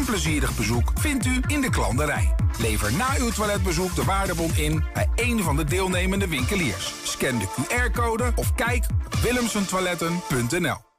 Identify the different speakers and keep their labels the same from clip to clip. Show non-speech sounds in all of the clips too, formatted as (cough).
Speaker 1: en plezierig bezoek vindt u in de klanderij. Lever na uw toiletbezoek de waardebon in bij een van de deelnemende winkeliers. Scan de QR-code of kijk op willemsentoiletten.nl.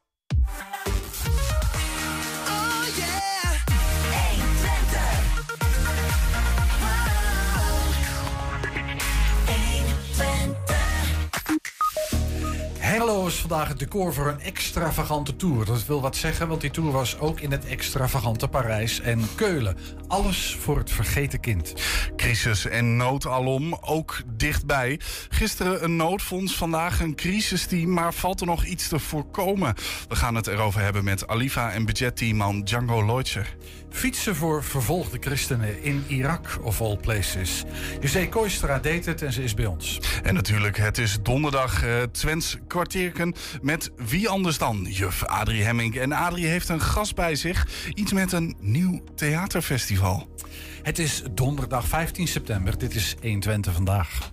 Speaker 2: Hello is vandaag het decor voor een extravagante tour. Dat wil wat zeggen, want die tour was ook in het extravagante Parijs en Keulen. Alles voor het vergeten kind.
Speaker 3: Crisis en nood alom, ook dichtbij. Gisteren een noodfonds, vandaag een crisisteam, maar valt er nog iets te voorkomen? We gaan het erover hebben met Aliva en budgetteamman Django Leutzer.
Speaker 2: Fietsen voor vervolgde christenen in Irak, of all places. José Koistra deed het en ze is bij ons.
Speaker 3: En natuurlijk, het is donderdag uh, Twents kwartierken met wie anders dan juf Adrie Hemming. En Adrie heeft een gast bij zich, iets met een nieuw theaterfestival.
Speaker 2: Het is donderdag 15 september, dit is 120 vandaag.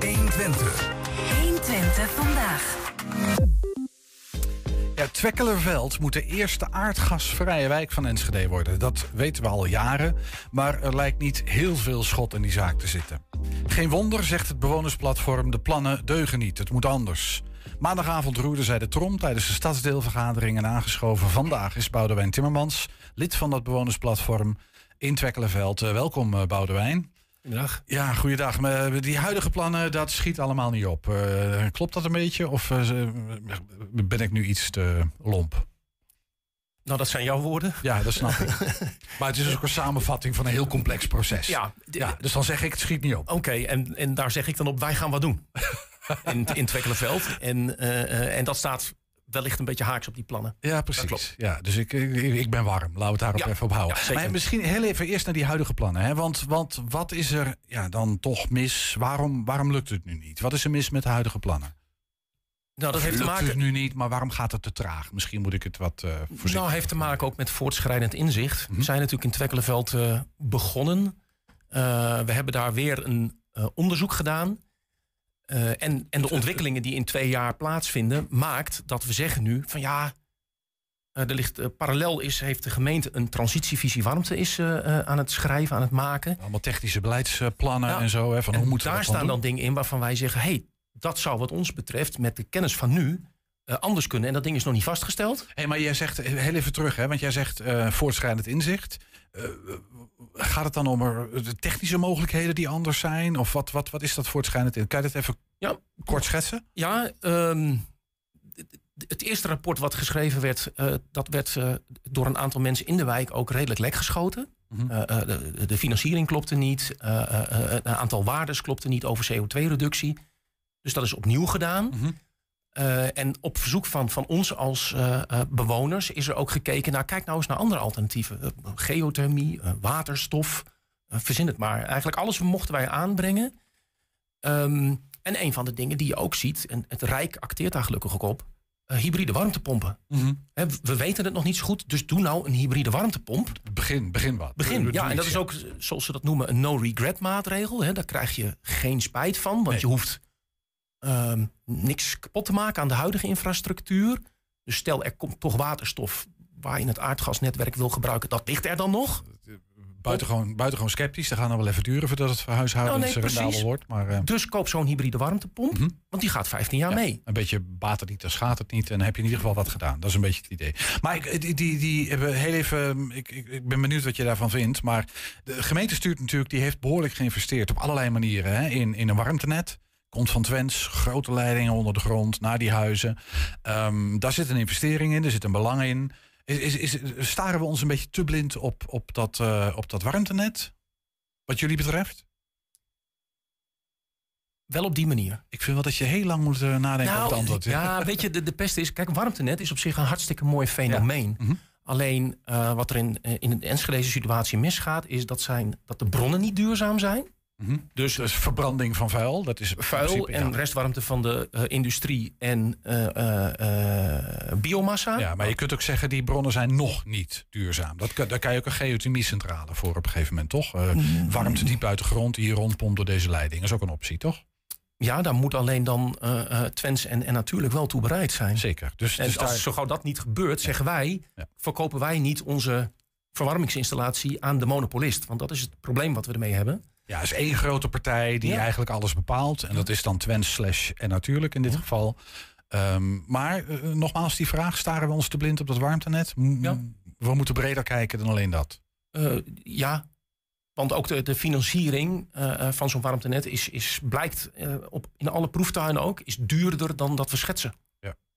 Speaker 4: 120. 120 vandaag.
Speaker 2: Ja, Twekkelerveld moet de eerste aardgasvrije wijk van Enschede worden. Dat weten we al jaren, maar er lijkt niet heel veel schot in die zaak te zitten. Geen wonder, zegt het bewonersplatform, de plannen deugen niet, het moet anders. Maandagavond roerde zij de trom tijdens de stadsdeelvergadering en aangeschoven. Vandaag is Boudewijn Timmermans, lid van dat bewonersplatform in Twekkelerveld. Uh, welkom uh, Boudewijn.
Speaker 5: Goedendag.
Speaker 2: Ja, goeiedag. Maar die huidige plannen, dat schiet allemaal niet op. Uh, klopt dat een beetje of uh, ben ik nu iets te lomp?
Speaker 5: Nou, dat zijn jouw woorden.
Speaker 2: Ja, dat snap ik. (laughs) maar het is dus ook een samenvatting van een heel complex proces.
Speaker 5: Ja,
Speaker 2: ja dus dan zeg ik, het schiet niet op.
Speaker 5: Oké, okay, en, en daar zeg ik dan op, wij gaan wat doen. in, in Twekkelenveld. En, uh, en dat staat wellicht een beetje haaks op die plannen.
Speaker 2: Ja, precies. Ja, dus ik, ik, ik, ben warm. Laten we het daarop ja, even op houden. Ja, maar misschien heel even eerst naar die huidige plannen. Hè? Want, want wat is er ja, dan toch mis? Waarom, waarom lukt het nu niet? Wat is er mis met de huidige plannen?
Speaker 5: Nou, dat heeft
Speaker 2: lukt
Speaker 5: te maken.
Speaker 2: het nu niet, maar waarom gaat het te traag? Misschien moet ik het wat uh, voorzichtig
Speaker 5: Nou, heeft te maken ook met voortschrijdend inzicht. -hmm. We zijn natuurlijk in Twekkelenveld uh, begonnen. Uh, we hebben daar weer een onderzoek gedaan. Uh, en, en de ontwikkelingen die in twee jaar plaatsvinden, maakt dat we zeggen nu van ja, uh, er ligt uh, parallel is, heeft de gemeente een transitievisie warmte is aan het schrijven, aan het maken.
Speaker 2: Allemaal technische beleidsplannen en zo. Hè, van
Speaker 5: en
Speaker 2: hoe moet
Speaker 5: daar staan dan dingen in waarvan wij zeggen, hey, dat zou wat ons betreft met de kennis van nu anders kunnen. En dat ding is nog niet vastgesteld.
Speaker 2: Hey, maar jij zegt heel even terug, hè, want jij zegt voortschrijdend inzicht. Gaat het dan om er, de technische mogelijkheden die anders zijn? Of wat, wat, wat is dat voortschrijdend in? Kan je dat even
Speaker 5: ja,
Speaker 2: kort schetsen?
Speaker 5: Ja, um, het eerste rapport wat geschreven werd, uh, dat werd uh, door een aantal mensen in de wijk ook redelijk lek geschoten. Uh, de, de, financiering klopte niet, een aantal waardes klopte niet over CO2-reductie. Dus dat is opnieuw gedaan. Mm -hmm. en op verzoek van, van ons als bewoners is er ook gekeken naar, kijk nou eens naar andere alternatieven. geothermie, waterstof, verzin het maar. Eigenlijk alles mochten wij aanbrengen. Um, en een van de dingen die je ook ziet, en het Rijk acteert daar gelukkig ook op, hybride warmtepompen. Mm -hmm. He, we weten het nog niet zo goed, dus doe nou een hybride warmtepomp.
Speaker 2: Begin, begin wat.
Speaker 5: Begin, ja. En dat is ook, zoals ze dat noemen, een no-regret maatregel. He, daar krijg je geen spijt van, want nee. je hoeft um, niks kapot te maken aan de huidige infrastructuur. Dus stel, er komt toch waterstof waar je het aardgasnetwerk wil gebruiken, dat ligt er dan nog.
Speaker 2: Buitengewoon, buitengewoon sceptisch. Dat gaat nog wel even duren voordat het voor huishoudens nou, nee, wordt. Maar, uh,
Speaker 5: dus koop zo'n hybride warmtepomp, mm -hmm. want die gaat 15 jaar ja, mee.
Speaker 2: Een beetje baat het niet, dan schaadt het niet. En dan heb je in ieder geval wat gedaan. Dat is een beetje het idee. Maar ik, die, die, die hebben heel even. Ik, ik, ik, ben benieuwd wat je daarvan vindt. Maar de gemeente stuurt natuurlijk, die heeft behoorlijk geïnvesteerd op allerlei manieren hè, in, in een warmtenet. Komt van Twents, grote leidingen onder de grond, naar die huizen. Um, daar zit een investering in, er zit een belang in. Is, is, is, staren we ons een beetje te blind op, op, dat, uh, op dat warmtenet? Wat jullie betreft?
Speaker 5: Wel op die manier.
Speaker 2: Ik vind wel dat je heel lang moet uh, nadenken
Speaker 5: nou,
Speaker 2: over het antwoord. (laughs)
Speaker 5: Ja, weet je, de, de pest is... Kijk, warmtenet is op zich een hartstikke mooi fenomeen. Ja. Mm -hmm. Alleen uh, wat er in, in de Enschedeze situatie misgaat... is dat, zijn, dat de bronnen niet duurzaam zijn.
Speaker 2: Mm -hmm. dus, dus verbranding van vuil, dat is
Speaker 5: vuil principe, en ja. restwarmte van de uh, industrie en uh, uh, biomassa.
Speaker 2: Ja, maar je kunt ook zeggen die bronnen zijn nog niet duurzaam. Dat, daar kan je ook een geothermiecentrale voor op een gegeven moment, toch? Mm. Warmte diep uit de grond die hier rondpompt door deze leiding. Dat is ook een optie, toch?
Speaker 5: Ja, daar moet alleen dan uh, Twents en, en natuurlijk wel toe bereid zijn.
Speaker 2: Zeker. Dus,
Speaker 5: en
Speaker 2: dus
Speaker 5: als
Speaker 2: daar...
Speaker 5: zo gauw dat niet gebeurt, zeggen wij, ja. verkopen wij niet onze verwarmingsinstallatie aan de monopolist. Want dat is het probleem wat we ermee hebben.
Speaker 2: Ja, is één grote partij die
Speaker 5: Ja.
Speaker 2: eigenlijk alles bepaalt. En dat is dan Twens slash en natuurlijk in dit geval. Ehm, maar eh, nogmaals die vraag, staren we ons te blind op dat warmtenet? M-
Speaker 5: Ja.
Speaker 2: We moeten breder kijken dan alleen dat.
Speaker 5: Eh, ja, want ook de, de financiering eh, eh, van zo'n warmtenet is, is, blijkt eh, op, in alle proeftuinen ook, is duurder dan dat we schetsen.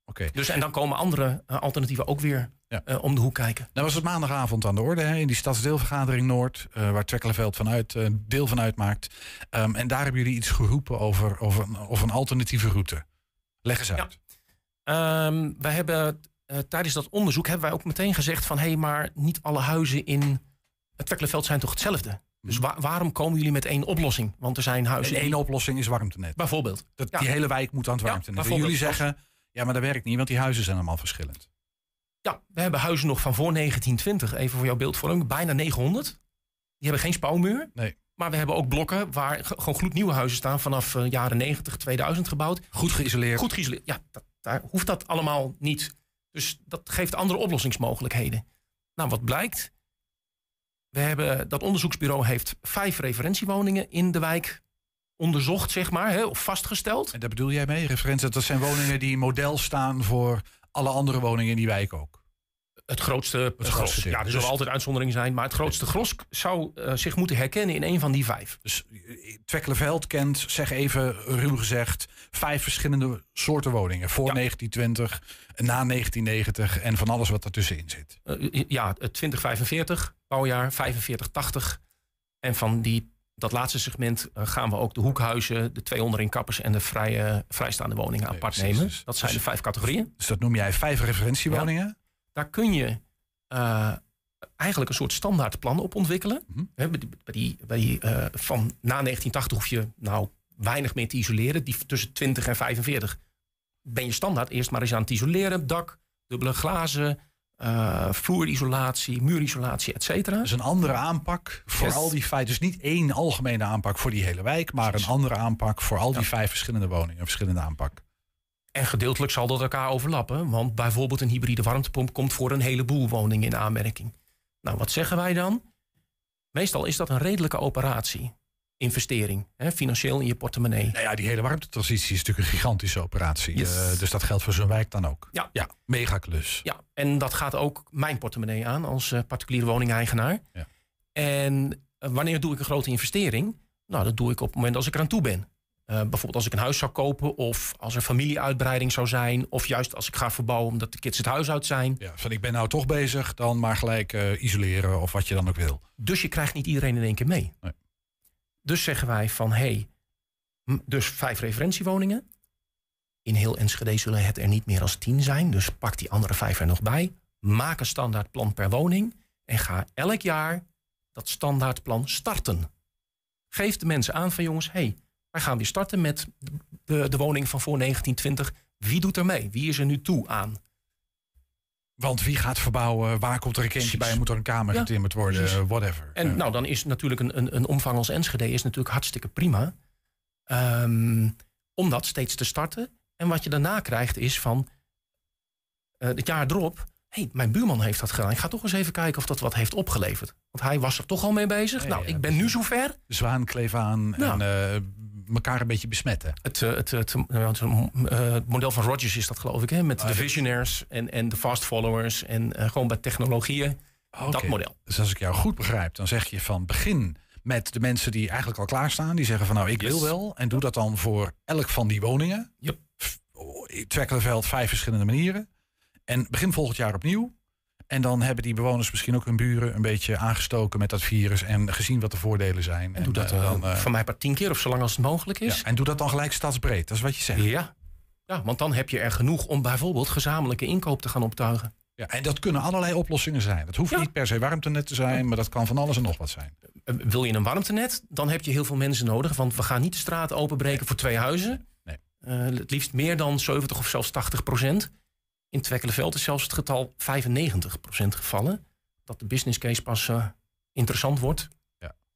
Speaker 2: Oké.
Speaker 5: Dus, en dan komen andere eh, alternatieven ook weer
Speaker 2: Ja.
Speaker 5: eh, om de hoek kijken.
Speaker 2: Nou was het maandagavond aan de orde hè, in die stadsdeelvergadering Noord, eh, waar Twekkelenveld vanuit, eh, deel van uitmaakt. Ehm, en daar hebben jullie iets geroepen over, over, een- over een alternatieve route. Leg eens uit.
Speaker 5: Ehm, wij hebben tijdens dat onderzoek hebben wij ook meteen gezegd van hé, hey, maar niet alle huizen in het Twekkelenveld zijn toch hetzelfde. Dus wa- waarom komen jullie met één oplossing? Want er zijn huizen.
Speaker 2: En één oplossing is warmtenet.
Speaker 5: bijvoorbeeld.
Speaker 2: Dat,
Speaker 5: Ja.
Speaker 2: Die hele wijk moet aan het
Speaker 5: Ja,
Speaker 2: warmtenet. en
Speaker 5: bijvoorbeeld.
Speaker 2: jullie zeggen, ja maar dat werkt niet, want die huizen zijn allemaal verschillend.
Speaker 5: Ja, we hebben huizen nog van voor 1920, even voor jouw beeldvorming, bijna 900. Die hebben geen spouwmuur.
Speaker 2: Nee.
Speaker 5: Maar we hebben ook blokken waar ge- gewoon gloednieuwe huizen staan vanaf eh, jaren 90, 2000 gebouwd.
Speaker 2: Goed geïsoleerd.
Speaker 5: Goed geïsoleerd. Ja, dat, daar hoeft dat allemaal niet. Dus dat geeft andere oplossingsmogelijkheden. Nou, wat blijkt? We hebben, dat onderzoeksbureau heeft vijf referentiewoningen in de wijk onderzocht, zeg maar, hè, of vastgesteld.
Speaker 2: En daar bedoel jij mee? Referentie, dat zijn woningen die model staan voor alle andere woningen in die wijk ook.
Speaker 5: Het grootste, het
Speaker 2: grootste
Speaker 5: gros.
Speaker 2: deel.
Speaker 5: Ja, er
Speaker 2: Dus-
Speaker 5: zullen altijd uitzonderingen zijn. Maar het grootste gros zou eh, zich moeten herkennen in een van die vijf.
Speaker 2: Dus eh, Twekkelenveld kent, zeg even ruw gezegd, vijf verschillende soorten woningen. Voor
Speaker 5: Ja.
Speaker 2: 1920, na 1990 en van alles wat ertussenin zit.
Speaker 5: Eh, ja, het 2045 bouwjaar, 4580. En van die, dat laatste segment eh, gaan we ook de hoekhuizen, de twee onderin kappers en de vrije, vrijstaande woningen
Speaker 2: Nee,
Speaker 5: apart
Speaker 2: precies.
Speaker 5: nemen.
Speaker 2: Dus-
Speaker 5: Dat zijn
Speaker 2: dus-
Speaker 5: de vijf categorieën.
Speaker 2: Dus dat noem jij vijf referentiewoningen.
Speaker 5: Daar kun je eh, eigenlijk een soort standaardplan op ontwikkelen.
Speaker 2: Mhm.
Speaker 5: Bij die, bij die, bij die, eh, van na 1980 hoef je nou weinig meer te isoleren. Die tussen 20 en 45 ben je standaard eerst maar eens aan het isoleren. Dak, dubbele glazen, eh vloerisolatie, muurisolatie, et cetera.
Speaker 2: Dus een andere aanpak voor
Speaker 5: Yes.
Speaker 2: al die vijf. Dus niet één algemene aanpak voor die hele wijk, maar een andere aanpak voor al die
Speaker 5: Ja.
Speaker 2: vijf verschillende woningen. Een verschillende aanpak.
Speaker 5: En gedeeltelijk zal dat elkaar overlappen. Want bijvoorbeeld een hybride warmtepomp komt voor een heleboel woningen in aanmerking. Nou, wat zeggen wij dan? Meestal is dat een redelijke operatie. Investering, hè, financieel in je portemonnee.
Speaker 2: Nou ja, die hele warmtetransitie is natuurlijk een gigantische operatie.
Speaker 5: Yes.
Speaker 2: Eh, dus dat geldt voor zo'n wijk dan ook.
Speaker 5: Ja.
Speaker 2: ja mega klus.
Speaker 5: Ja, en dat gaat ook mijn portemonnee aan als eh, particuliere woningeigenaar.
Speaker 2: Ja.
Speaker 5: En eh, wanneer doe ik een grote investering? Nou, dat doe ik op het moment als ik eraan toe ben. Bijvoorbeeld als ik een huis zou kopen of als er familieuitbreiding zou zijn... of juist als ik ga verbouwen omdat de kids het huis uit zijn.
Speaker 2: Ja, van ik ben nou toch bezig, dan maar gelijk isoleren of wat je dan ook wil.
Speaker 5: Dus je krijgt niet iedereen in één keer mee.
Speaker 2: Nee.
Speaker 5: Dus zeggen wij van, hé, hey, dus vijf referentiewoningen. In heel Enschede zullen het er niet meer als tien zijn. Dus pak die andere vijf er nog bij. Maak een standaardplan per woning. En ga elk jaar dat standaardplan starten. Geef de mensen aan van jongens, hé, hey, wij gaan weer starten met de, de woning van voor 1920. Wie doet er mee? Wie is er nu toe aan?
Speaker 2: Want wie gaat verbouwen? Waar komt er een kindje bij? Moet er een kamer
Speaker 5: Ja,
Speaker 2: getimmerd worden?
Speaker 5: precies.
Speaker 2: Whatever.
Speaker 5: En nou, dan is natuurlijk een, een, een omvang als Enschede is natuurlijk hartstikke prima. Ehm, om dat steeds te starten. En wat je daarna krijgt is van eh, het jaar erop. Hé, hey, mijn buurman heeft dat gedaan. Ik ga toch eens even kijken of dat wat heeft opgeleverd. Want hij was er toch al mee bezig. Nou,
Speaker 2: ja,
Speaker 5: ik ben nu zover.
Speaker 2: Zwaan kleef aan
Speaker 5: Nou.
Speaker 2: en eh, elkaar een beetje besmetten.
Speaker 5: Het, eh, het, het, eh, het, eh, het model van Rogers is dat geloof ik. Hè? Met
Speaker 2: Ah,
Speaker 5: de visionaires en, en de fast followers. En gewoon bij technologieën. Dat model.
Speaker 2: Dus als ik jou goed begrijp, dan zeg je van begin met de mensen die eigenlijk al klaarstaan. Die zeggen van nou, ik
Speaker 5: Yes.
Speaker 2: wil wel. En doe dat dan voor elk van die woningen.
Speaker 5: Yep.
Speaker 2: Oh, Twekkelenveld vijf verschillende manieren. En begin volgend jaar opnieuw. En dan hebben die bewoners misschien ook hun buren een beetje aangestoken met dat virus. En gezien wat de voordelen zijn.
Speaker 5: En doe dat
Speaker 2: eh, dan, eh,
Speaker 5: van mij per tien keer of zolang als het mogelijk is.
Speaker 2: ja, en doe dat dan gelijk stadsbreed. Dat is wat je zegt.
Speaker 5: Ja. ja, want dan heb je er genoeg om bijvoorbeeld gezamenlijke inkoop te gaan optuigen.
Speaker 2: Ja, en dat kunnen allerlei oplossingen zijn. Dat hoeft
Speaker 5: Ja.
Speaker 2: niet per se warmtenet te zijn, maar dat kan van alles en nog wat zijn.
Speaker 5: Eh, Wil je een warmtenet, dan heb je heel veel mensen nodig. Want we gaan niet de straat openbreken voor twee huizen.
Speaker 2: Nee.
Speaker 5: Het liefst meer dan 70 of zelfs 80 procent. In Twekkelenveld is zelfs het getal 95 procent gevallen. Dat de business case pas eh, interessant wordt.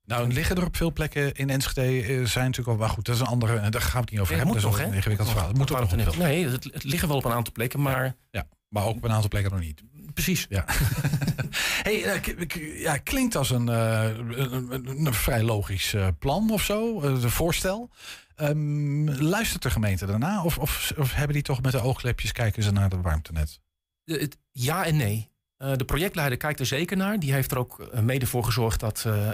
Speaker 2: Nou, liggen er op veel plekken in Enschede eh, zijn natuurlijk al, maar goed, dat is een andere, eh, daar gaan we het niet over
Speaker 5: Nee,
Speaker 2: hebben.
Speaker 5: moet
Speaker 2: dat is een ingewikkeld verhaal. Het moet ook nog.
Speaker 5: Nee, het, het liggen wel op een aantal plekken, maar
Speaker 2: Ja, maar ook op een aantal plekken nog niet.
Speaker 5: precies.
Speaker 2: Ja. (laughs) Hey, ja, klinkt als een, een, een- een vrij logisch plan of zo, een voorstel. Ehm, luistert de gemeente daarna? Of, of, of hebben die toch met de oogklepjes kijken ze naar de warmtenet?
Speaker 5: Ja en nee. Eh, de projectleider kijkt er zeker naar. Die heeft er ook eh, mede voor gezorgd dat eh,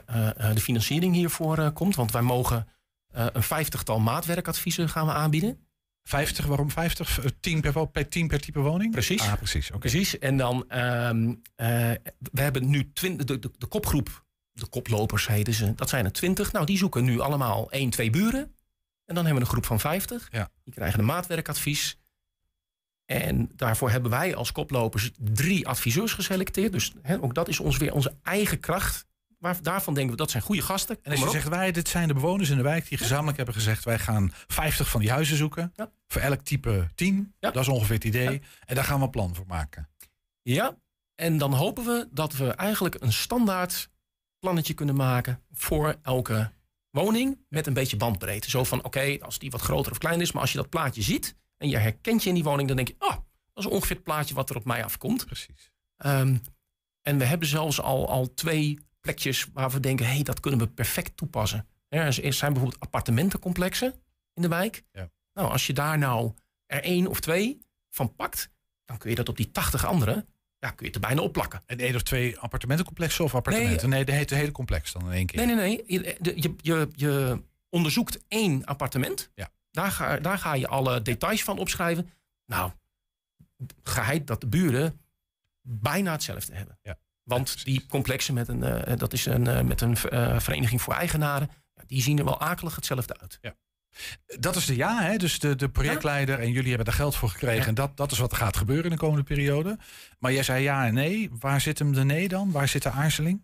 Speaker 5: de financiering hiervoor komt. Want wij mogen een vijftigtal maatwerkadviezen gaan we aanbieden.
Speaker 2: 50, waarom 50? Eh, 10 per, wo- per, 10 per type woning?
Speaker 5: Precies.
Speaker 2: Ah, precies.
Speaker 5: Precies. En dan, ehm, eh, we hebben nu twin- de, de, de kopgroep, de koplopers heten ze, dat zijn er twintig. Nou, die zoeken nu allemaal één, twee buren. En dan hebben we een groep van 50.
Speaker 2: Ja.
Speaker 5: Die krijgen een maatwerkadvies. En daarvoor hebben wij als koplopers drie adviseurs geselecteerd. Dus ook dat is ons weer onze eigen kracht. Maar daarvan denken we dat zijn goede gasten.
Speaker 2: En als je zegt wij, dit zijn de bewoners in de wijk die gezamenlijk hebben gezegd... wij gaan 50 van die huizen zoeken.
Speaker 5: Ja.
Speaker 2: Voor elk type 10.
Speaker 5: Ja.
Speaker 2: Dat is ongeveer het idee. En daar gaan we een plan voor maken.
Speaker 5: Ja, en dan hopen we dat we eigenlijk een standaard plannetje kunnen maken voor elke woning met een beetje bandbreedte. Zo van, oké, als die wat groter of kleiner is, maar als je dat plaatje ziet en je herkent je in die woning, dan denk je, oh, dat is ongeveer het plaatje wat er op mij afkomt.
Speaker 2: Precies.
Speaker 5: Ehm, en we hebben zelfs al, al twee plekjes waar we denken, hé, hey, dat kunnen we perfect toepassen. Er er zijn bijvoorbeeld appartementencomplexen in de wijk.
Speaker 2: Ja.
Speaker 5: Nou, als je daar nou er één of twee van pakt, dan kun je dat op die 80 andere, ja, kun je het er bijna opplakken.
Speaker 2: En één of twee appartementencomplexen of appartementen? Nee, de hele, de hele complex dan in één keer.
Speaker 5: Nee, nee, nee. Je, je, je, onderzoekt één appartement.
Speaker 2: Ja.
Speaker 5: Daar, ga, daar ga je alle details van opschrijven. Nou, geheid dat de buren bijna hetzelfde hebben.
Speaker 2: Ja.
Speaker 5: Want die complexen met een, eh, dat is een, eh, met een eh, vereniging voor eigenaren, ja, die zien er wel akelig hetzelfde uit.
Speaker 2: Dat is de ja, hè? dus de, de projectleider en jullie hebben daar geld voor gekregen.
Speaker 5: Ja.
Speaker 2: En dat, dat is wat er gaat gebeuren in de komende periode. Maar jij zei ja en nee. Waar zit hem de nee dan? Waar zit de aarzeling?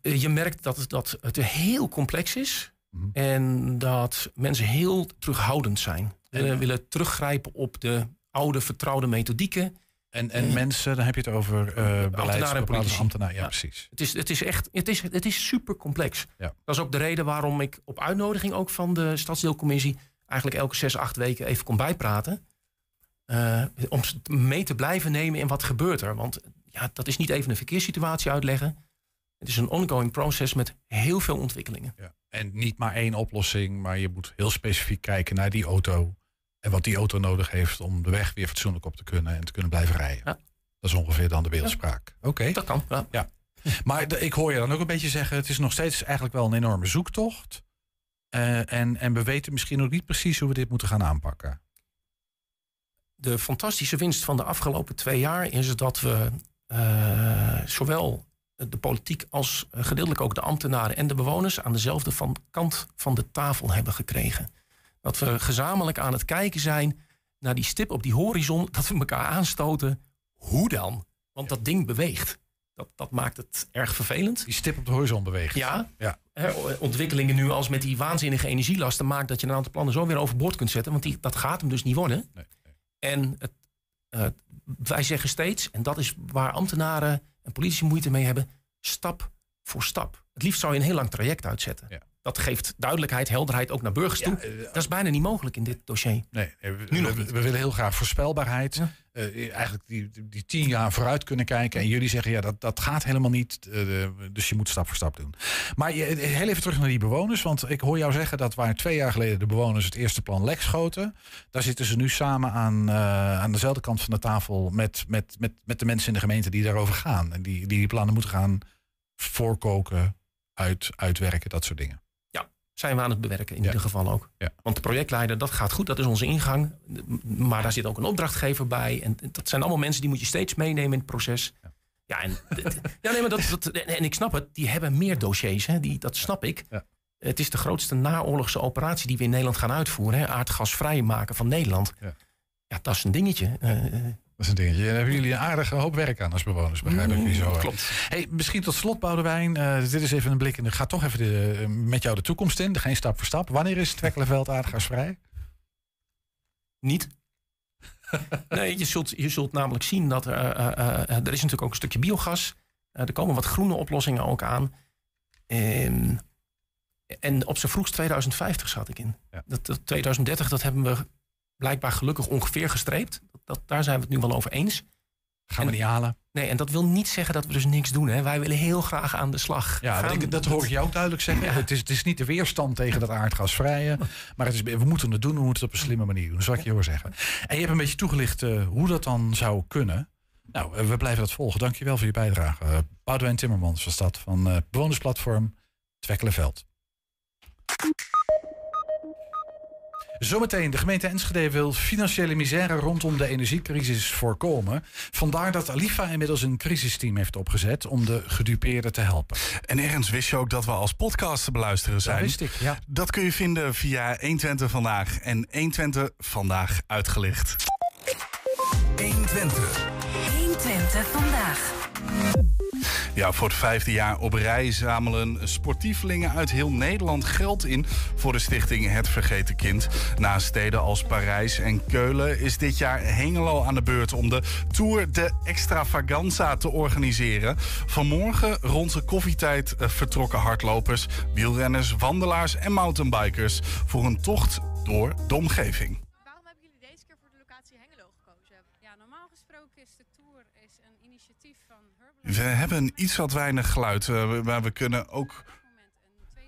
Speaker 5: Je merkt dat het, dat het heel complex is.
Speaker 2: Mhm.
Speaker 5: En dat mensen heel terughoudend zijn.
Speaker 2: En-
Speaker 5: willen teruggrijpen op de oude vertrouwde methodieken.
Speaker 2: En, en mensen, dan heb je het over eh beleidsbepalers,
Speaker 5: politici.
Speaker 2: ambtenaren. Ja,
Speaker 5: Ja.
Speaker 2: precies.
Speaker 5: Het is, het is echt het is, het is super complex.
Speaker 2: Ja.
Speaker 5: Dat is ook de reden waarom ik op uitnodiging ook van de stadsdeelcommissie eigenlijk elke zes, acht weken even kom bijpraten. Eh, om mee te blijven nemen in wat gebeurt er. Want ja, dat is niet even een verkeerssituatie uitleggen. Het is een ongoing proces met heel veel ontwikkelingen.
Speaker 2: Ja. En niet maar één oplossing, maar je moet heel specifiek kijken naar die auto. En wat die auto nodig heeft om de weg weer fatsoenlijk op te kunnen en te kunnen blijven rijden.
Speaker 5: Ja.
Speaker 2: Dat is ongeveer dan de beeldspraak. Oké.
Speaker 5: Dat kan. Ja.
Speaker 2: Maar de- ik hoor je dan ook een beetje zeggen, het is nog steeds eigenlijk wel een enorme zoektocht. Eh, en, en we weten misschien ook niet precies hoe we dit moeten gaan aanpakken.
Speaker 5: De fantastische winst van de afgelopen twee jaar is dat we eh, zowel de politiek als eh, gedeeltelijk ook de ambtenaren en de bewoners aan dezelfde van, kant van de tafel hebben gekregen. Dat we gezamenlijk aan het kijken zijn naar die stip op die horizon, dat we elkaar aanstoten. Hoe dan? Want dat ding beweegt. Dat, dat maakt het erg vervelend.
Speaker 2: Die stip op de horizon beweegt.
Speaker 5: Ja,
Speaker 2: Ja.
Speaker 5: Ontwikkelingen nu als met die waanzinnige energielasten maakt dat je een aantal plannen zo weer overboord kunt zetten. Want die, dat gaat hem dus niet worden.
Speaker 2: Nee,
Speaker 5: En het, eh, wij zeggen steeds, en dat is waar ambtenaren en politici moeite mee hebben, stap voor stap. Het liefst zou je een heel lang traject uitzetten.
Speaker 2: Ja.
Speaker 5: Dat geeft duidelijkheid, helderheid ook naar burgers toe.
Speaker 2: eh,
Speaker 5: Dat is bijna niet mogelijk in dit dossier.
Speaker 2: Nee, we,
Speaker 5: Nu nog
Speaker 2: we-
Speaker 5: niet.
Speaker 2: we willen heel graag voorspelbaarheid.
Speaker 5: Ja.
Speaker 2: Eh, eigenlijk die, die- tien jaar vooruit kunnen kijken. En jullie zeggen, ja, dat, dat gaat helemaal niet. eh, dus je moet stap voor stap doen. Maar je, heel even terug naar die bewoners. Want ik hoor jou zeggen dat waar twee jaar geleden de bewoners het eerste plan lek schoten. Daar zitten ze nu samen aan, aan dezelfde kant van de tafel met, met, met, met de mensen in de gemeente die daarover gaan. En die die, die plannen moeten gaan voorkoken, uit, uitwerken, dat soort dingen.
Speaker 5: Zijn we aan het bewerken in
Speaker 2: Ja.
Speaker 5: ieder geval ook.
Speaker 2: Ja.
Speaker 5: Want de projectleider, dat gaat goed, dat is onze ingang. Maar daar zit ook een opdrachtgever bij. En dat zijn allemaal mensen die moet je steeds meenemen in het proces. Ja, en, ja, nee, maar dat, dat, en ik snap het, die hebben meer dossiers. Hè, die, dat snap ik. Het is de grootste naoorlogse operatie die we in Nederland gaan uitvoeren. Hè, aardgasvrij maken van Nederland.
Speaker 2: Ja.
Speaker 5: Ja, dat is een dingetje. Eh,
Speaker 2: Dat is een dingetje. Daar hebben jullie een aardige hoop werk aan als bewoners, begrijp ik. Zo, eh.
Speaker 5: klopt.
Speaker 2: Hey, misschien tot slot, Boudewijn. eh, dit is even een blik in. Ga toch even de, met jou de toekomst in. Geen stap voor stap. Wanneer is Twekkelenveld aardgasvrij?
Speaker 5: Niet. (laughs) nee, je zult, je zult namelijk zien dat eh, er is natuurlijk ook een stukje biogas. Er komen wat groene oplossingen ook aan. En, en op zijn vroegst 2050 zat ik in.
Speaker 2: Ja.
Speaker 5: Dat, dat 2030, dat hebben we blijkbaar gelukkig ongeveer gestreept. Dat, daar zijn we het nu wel over eens.
Speaker 2: Gaan we niet halen.
Speaker 5: Nee, en dat wil niet zeggen dat we dus niks doen. Hè. Wij willen heel graag aan de slag.
Speaker 2: Ja,
Speaker 5: Gaan-
Speaker 2: ik- dat hoor ik jou ook duidelijk zeggen.
Speaker 5: Ja.
Speaker 2: Het, is, het is niet de weerstand tegen dat aardgasvrije. (laughs) Maar het is, we moeten het doen, we moeten het op een slimme manier doen. Dat zal ik je hoor zeggen. En je hebt een beetje toegelicht eh, hoe dat dan zou kunnen. Nou, eh, we blijven dat volgen. Dankjewel voor je bijdrage. Uh, Boudewijn Timmermans was dat van eh bewonersplatform Twekkelenveld. Zometeen, de gemeente Enschede wil financiële misère rondom de energiecrisis voorkomen. Vandaar dat Alifa inmiddels een crisisteam heeft opgezet om de gedupeerden te helpen.
Speaker 3: En ergens wist je ook dat we als podcast te beluisteren zijn.
Speaker 2: Dat wist ik, ja.
Speaker 3: Dat kun je vinden via 120 Vandaag en 120 Vandaag Uitgelicht.
Speaker 1: 120.
Speaker 4: 120 vandaag.
Speaker 3: Ja, voor het vijfde jaar op rij zamelen sportievelingen uit heel Nederland geld in voor de stichting Het Vergeten Kind. Na steden als Parijs en Keulen is dit jaar Hengelo aan de beurt om de Tour de Extravaganza te organiseren. Vanmorgen rond de koffietijd eh, vertrokken hardlopers, wielrenners, wandelaars en mountainbikers voor een tocht door de omgeving.
Speaker 6: Waarom hebben jullie deze keer voor de locatie Hengelo gekozen? Ja, normaal gesproken is de Tour is een initiatief van Herbalife.
Speaker 3: We hebben iets wat weinig geluid, eh, maar we kunnen ook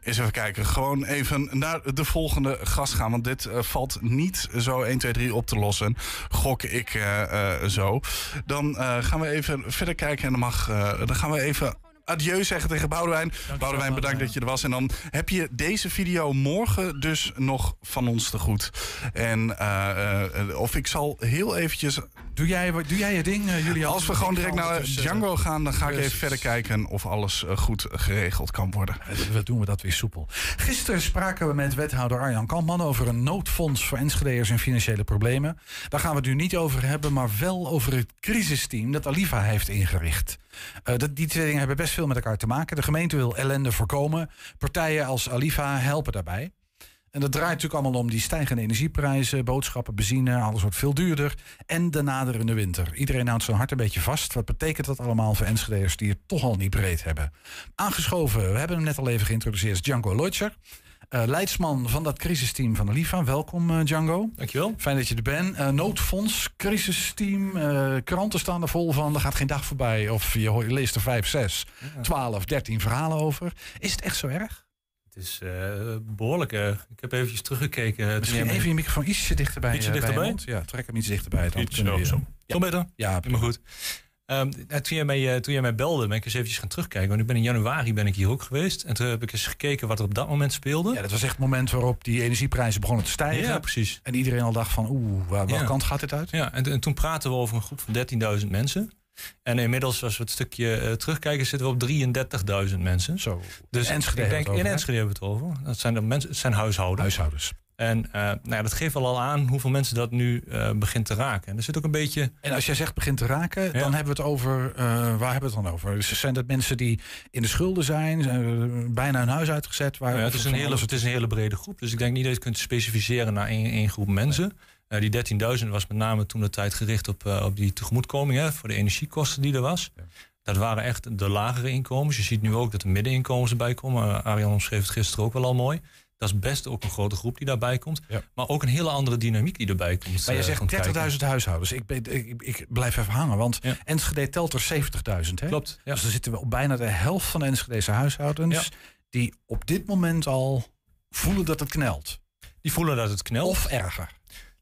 Speaker 3: Eens even kijken. Gewoon even naar de volgende gast gaan. Want dit eh, valt niet zo 1, 2, 3 op te lossen. Gok ik eh, zo. Dan gaan we even verder kijken. En dan, mag, dan gaan we even adieu zeggen tegen Boudewijn. Boudewijn, bedankt dat je er was. En dan heb je deze video morgen dus nog van ons te goed. En eh, eh, of ik zal heel eventjes...
Speaker 2: Doe jij, doe jij je ding, uh?
Speaker 3: Als we gewoon direct naar Django gaan, dan ga ik even verder kijken of alles goed geregeld kan worden.
Speaker 2: Wat doen we dat weer soepel. Gisteren spraken we met wethouder Arjan Kampman over een noodfonds voor Enschedeërs in financiële problemen. Daar gaan we het nu niet over hebben, maar wel over het crisisteam dat Aliva heeft ingericht. Uh, dat, die twee dingen hebben best veel met elkaar te maken. De gemeente wil ellende voorkomen. Partijen als Aliva helpen daarbij. En dat draait natuurlijk allemaal om die stijgende energieprijzen, boodschappen, benzine, alles wordt veel duurder. En de naderende winter. Iedereen houdt zijn hart een beetje vast. Wat betekent dat allemaal voor Enschede'ers die het toch al niet breed hebben? Aangeschoven, we hebben hem net al even geïntroduceerd, Django Leutzer. Uh, leidsman van dat crisisteam van Aliva. Welkom uh, Django.
Speaker 5: Dankjewel.
Speaker 2: Fijn dat je er bent. Uh, noodfonds, crisisteam, kranten staan er vol van. Er gaat geen dag voorbij of je, je leest er 5, 6, ja. 12, 13 verhalen over. Is het echt zo erg?
Speaker 7: Het is behoorlijk erg. Ik heb eventjes teruggekeken.
Speaker 2: Misschien even je microfoon ietsje dichterbij.
Speaker 7: Ietsje
Speaker 2: bij
Speaker 7: dichterbij?
Speaker 2: ja, trek hem iets dichterbij. Dan
Speaker 7: Iets
Speaker 2: kunnen we
Speaker 7: zo. zo. Zo beter?
Speaker 2: Ja,
Speaker 7: Helemaal goed. Um, nou, toen, jij mij, uh, toen jij mij belde, ben ik eens eventjes gaan terugkijken. Want ik ben in januari ben ik hier ook geweest. En toen heb ik eens gekeken wat er op dat moment speelde.
Speaker 2: Ja, dat was echt het moment waarop die energieprijzen begonnen te stijgen.
Speaker 7: Ja, precies.
Speaker 2: En iedereen al dacht van, oeh, waar, welke
Speaker 7: Ja.
Speaker 2: kant gaat dit uit?
Speaker 7: Ja, en, en toen praten we over een groep van 13.000 mensen. En inmiddels, als we het stukje uh, terugkijken, zitten we op 33.000 mensen.
Speaker 2: Zo.
Speaker 7: Dus
Speaker 2: In Enschede
Speaker 7: ik
Speaker 2: hebben
Speaker 7: denk,
Speaker 2: we het over,
Speaker 7: in
Speaker 2: hè?
Speaker 7: Enschede hebben we het over. Dat zijn, de mensen, het zijn huishoudens.
Speaker 2: Huishoudens.
Speaker 7: En uh, nou ja, dat geeft wel al aan hoeveel mensen dat nu uh, begint te raken. En er zit ook een beetje.
Speaker 2: En als jij zegt begint te raken, dan hebben we het over. eh, waar hebben we het dan over? Dus zijn dat mensen die in de schulden zijn, zijn eh, bijna hun huis uitgezet? Waar,
Speaker 7: Nou ja, het, is een hele, het is een hele brede groep. Dus ik denk niet dat je het kunt specificeren naar één, één groep mensen. Eh, die 13.000 was met name toen de tijd gericht op, eh, op die tegemoetkoming hè, voor de energiekosten die er was.
Speaker 2: Ja.
Speaker 7: Dat waren echt de lagere inkomens. Je ziet nu ook dat de middeninkomens erbij komen. Arjan omschreef het gisteren ook wel al mooi. Dat is best ook een grote groep die daarbij komt.
Speaker 2: Ja.
Speaker 7: Maar ook een hele andere dynamiek die erbij komt.
Speaker 2: Maar je
Speaker 7: eh,
Speaker 2: zegt
Speaker 7: komt kijken.
Speaker 2: 30.000 huishoudens. Ik, ben, ik, ik blijf even hangen, want
Speaker 7: Ja.
Speaker 2: Enschede telt er 70.000. hè?
Speaker 7: Klopt. Ja.
Speaker 2: Dus dan zitten we op bijna de helft van de Enschedese huishoudens... Die op dit moment al voelen dat het knelt.
Speaker 7: Die voelen dat het knelt.
Speaker 2: Of erger.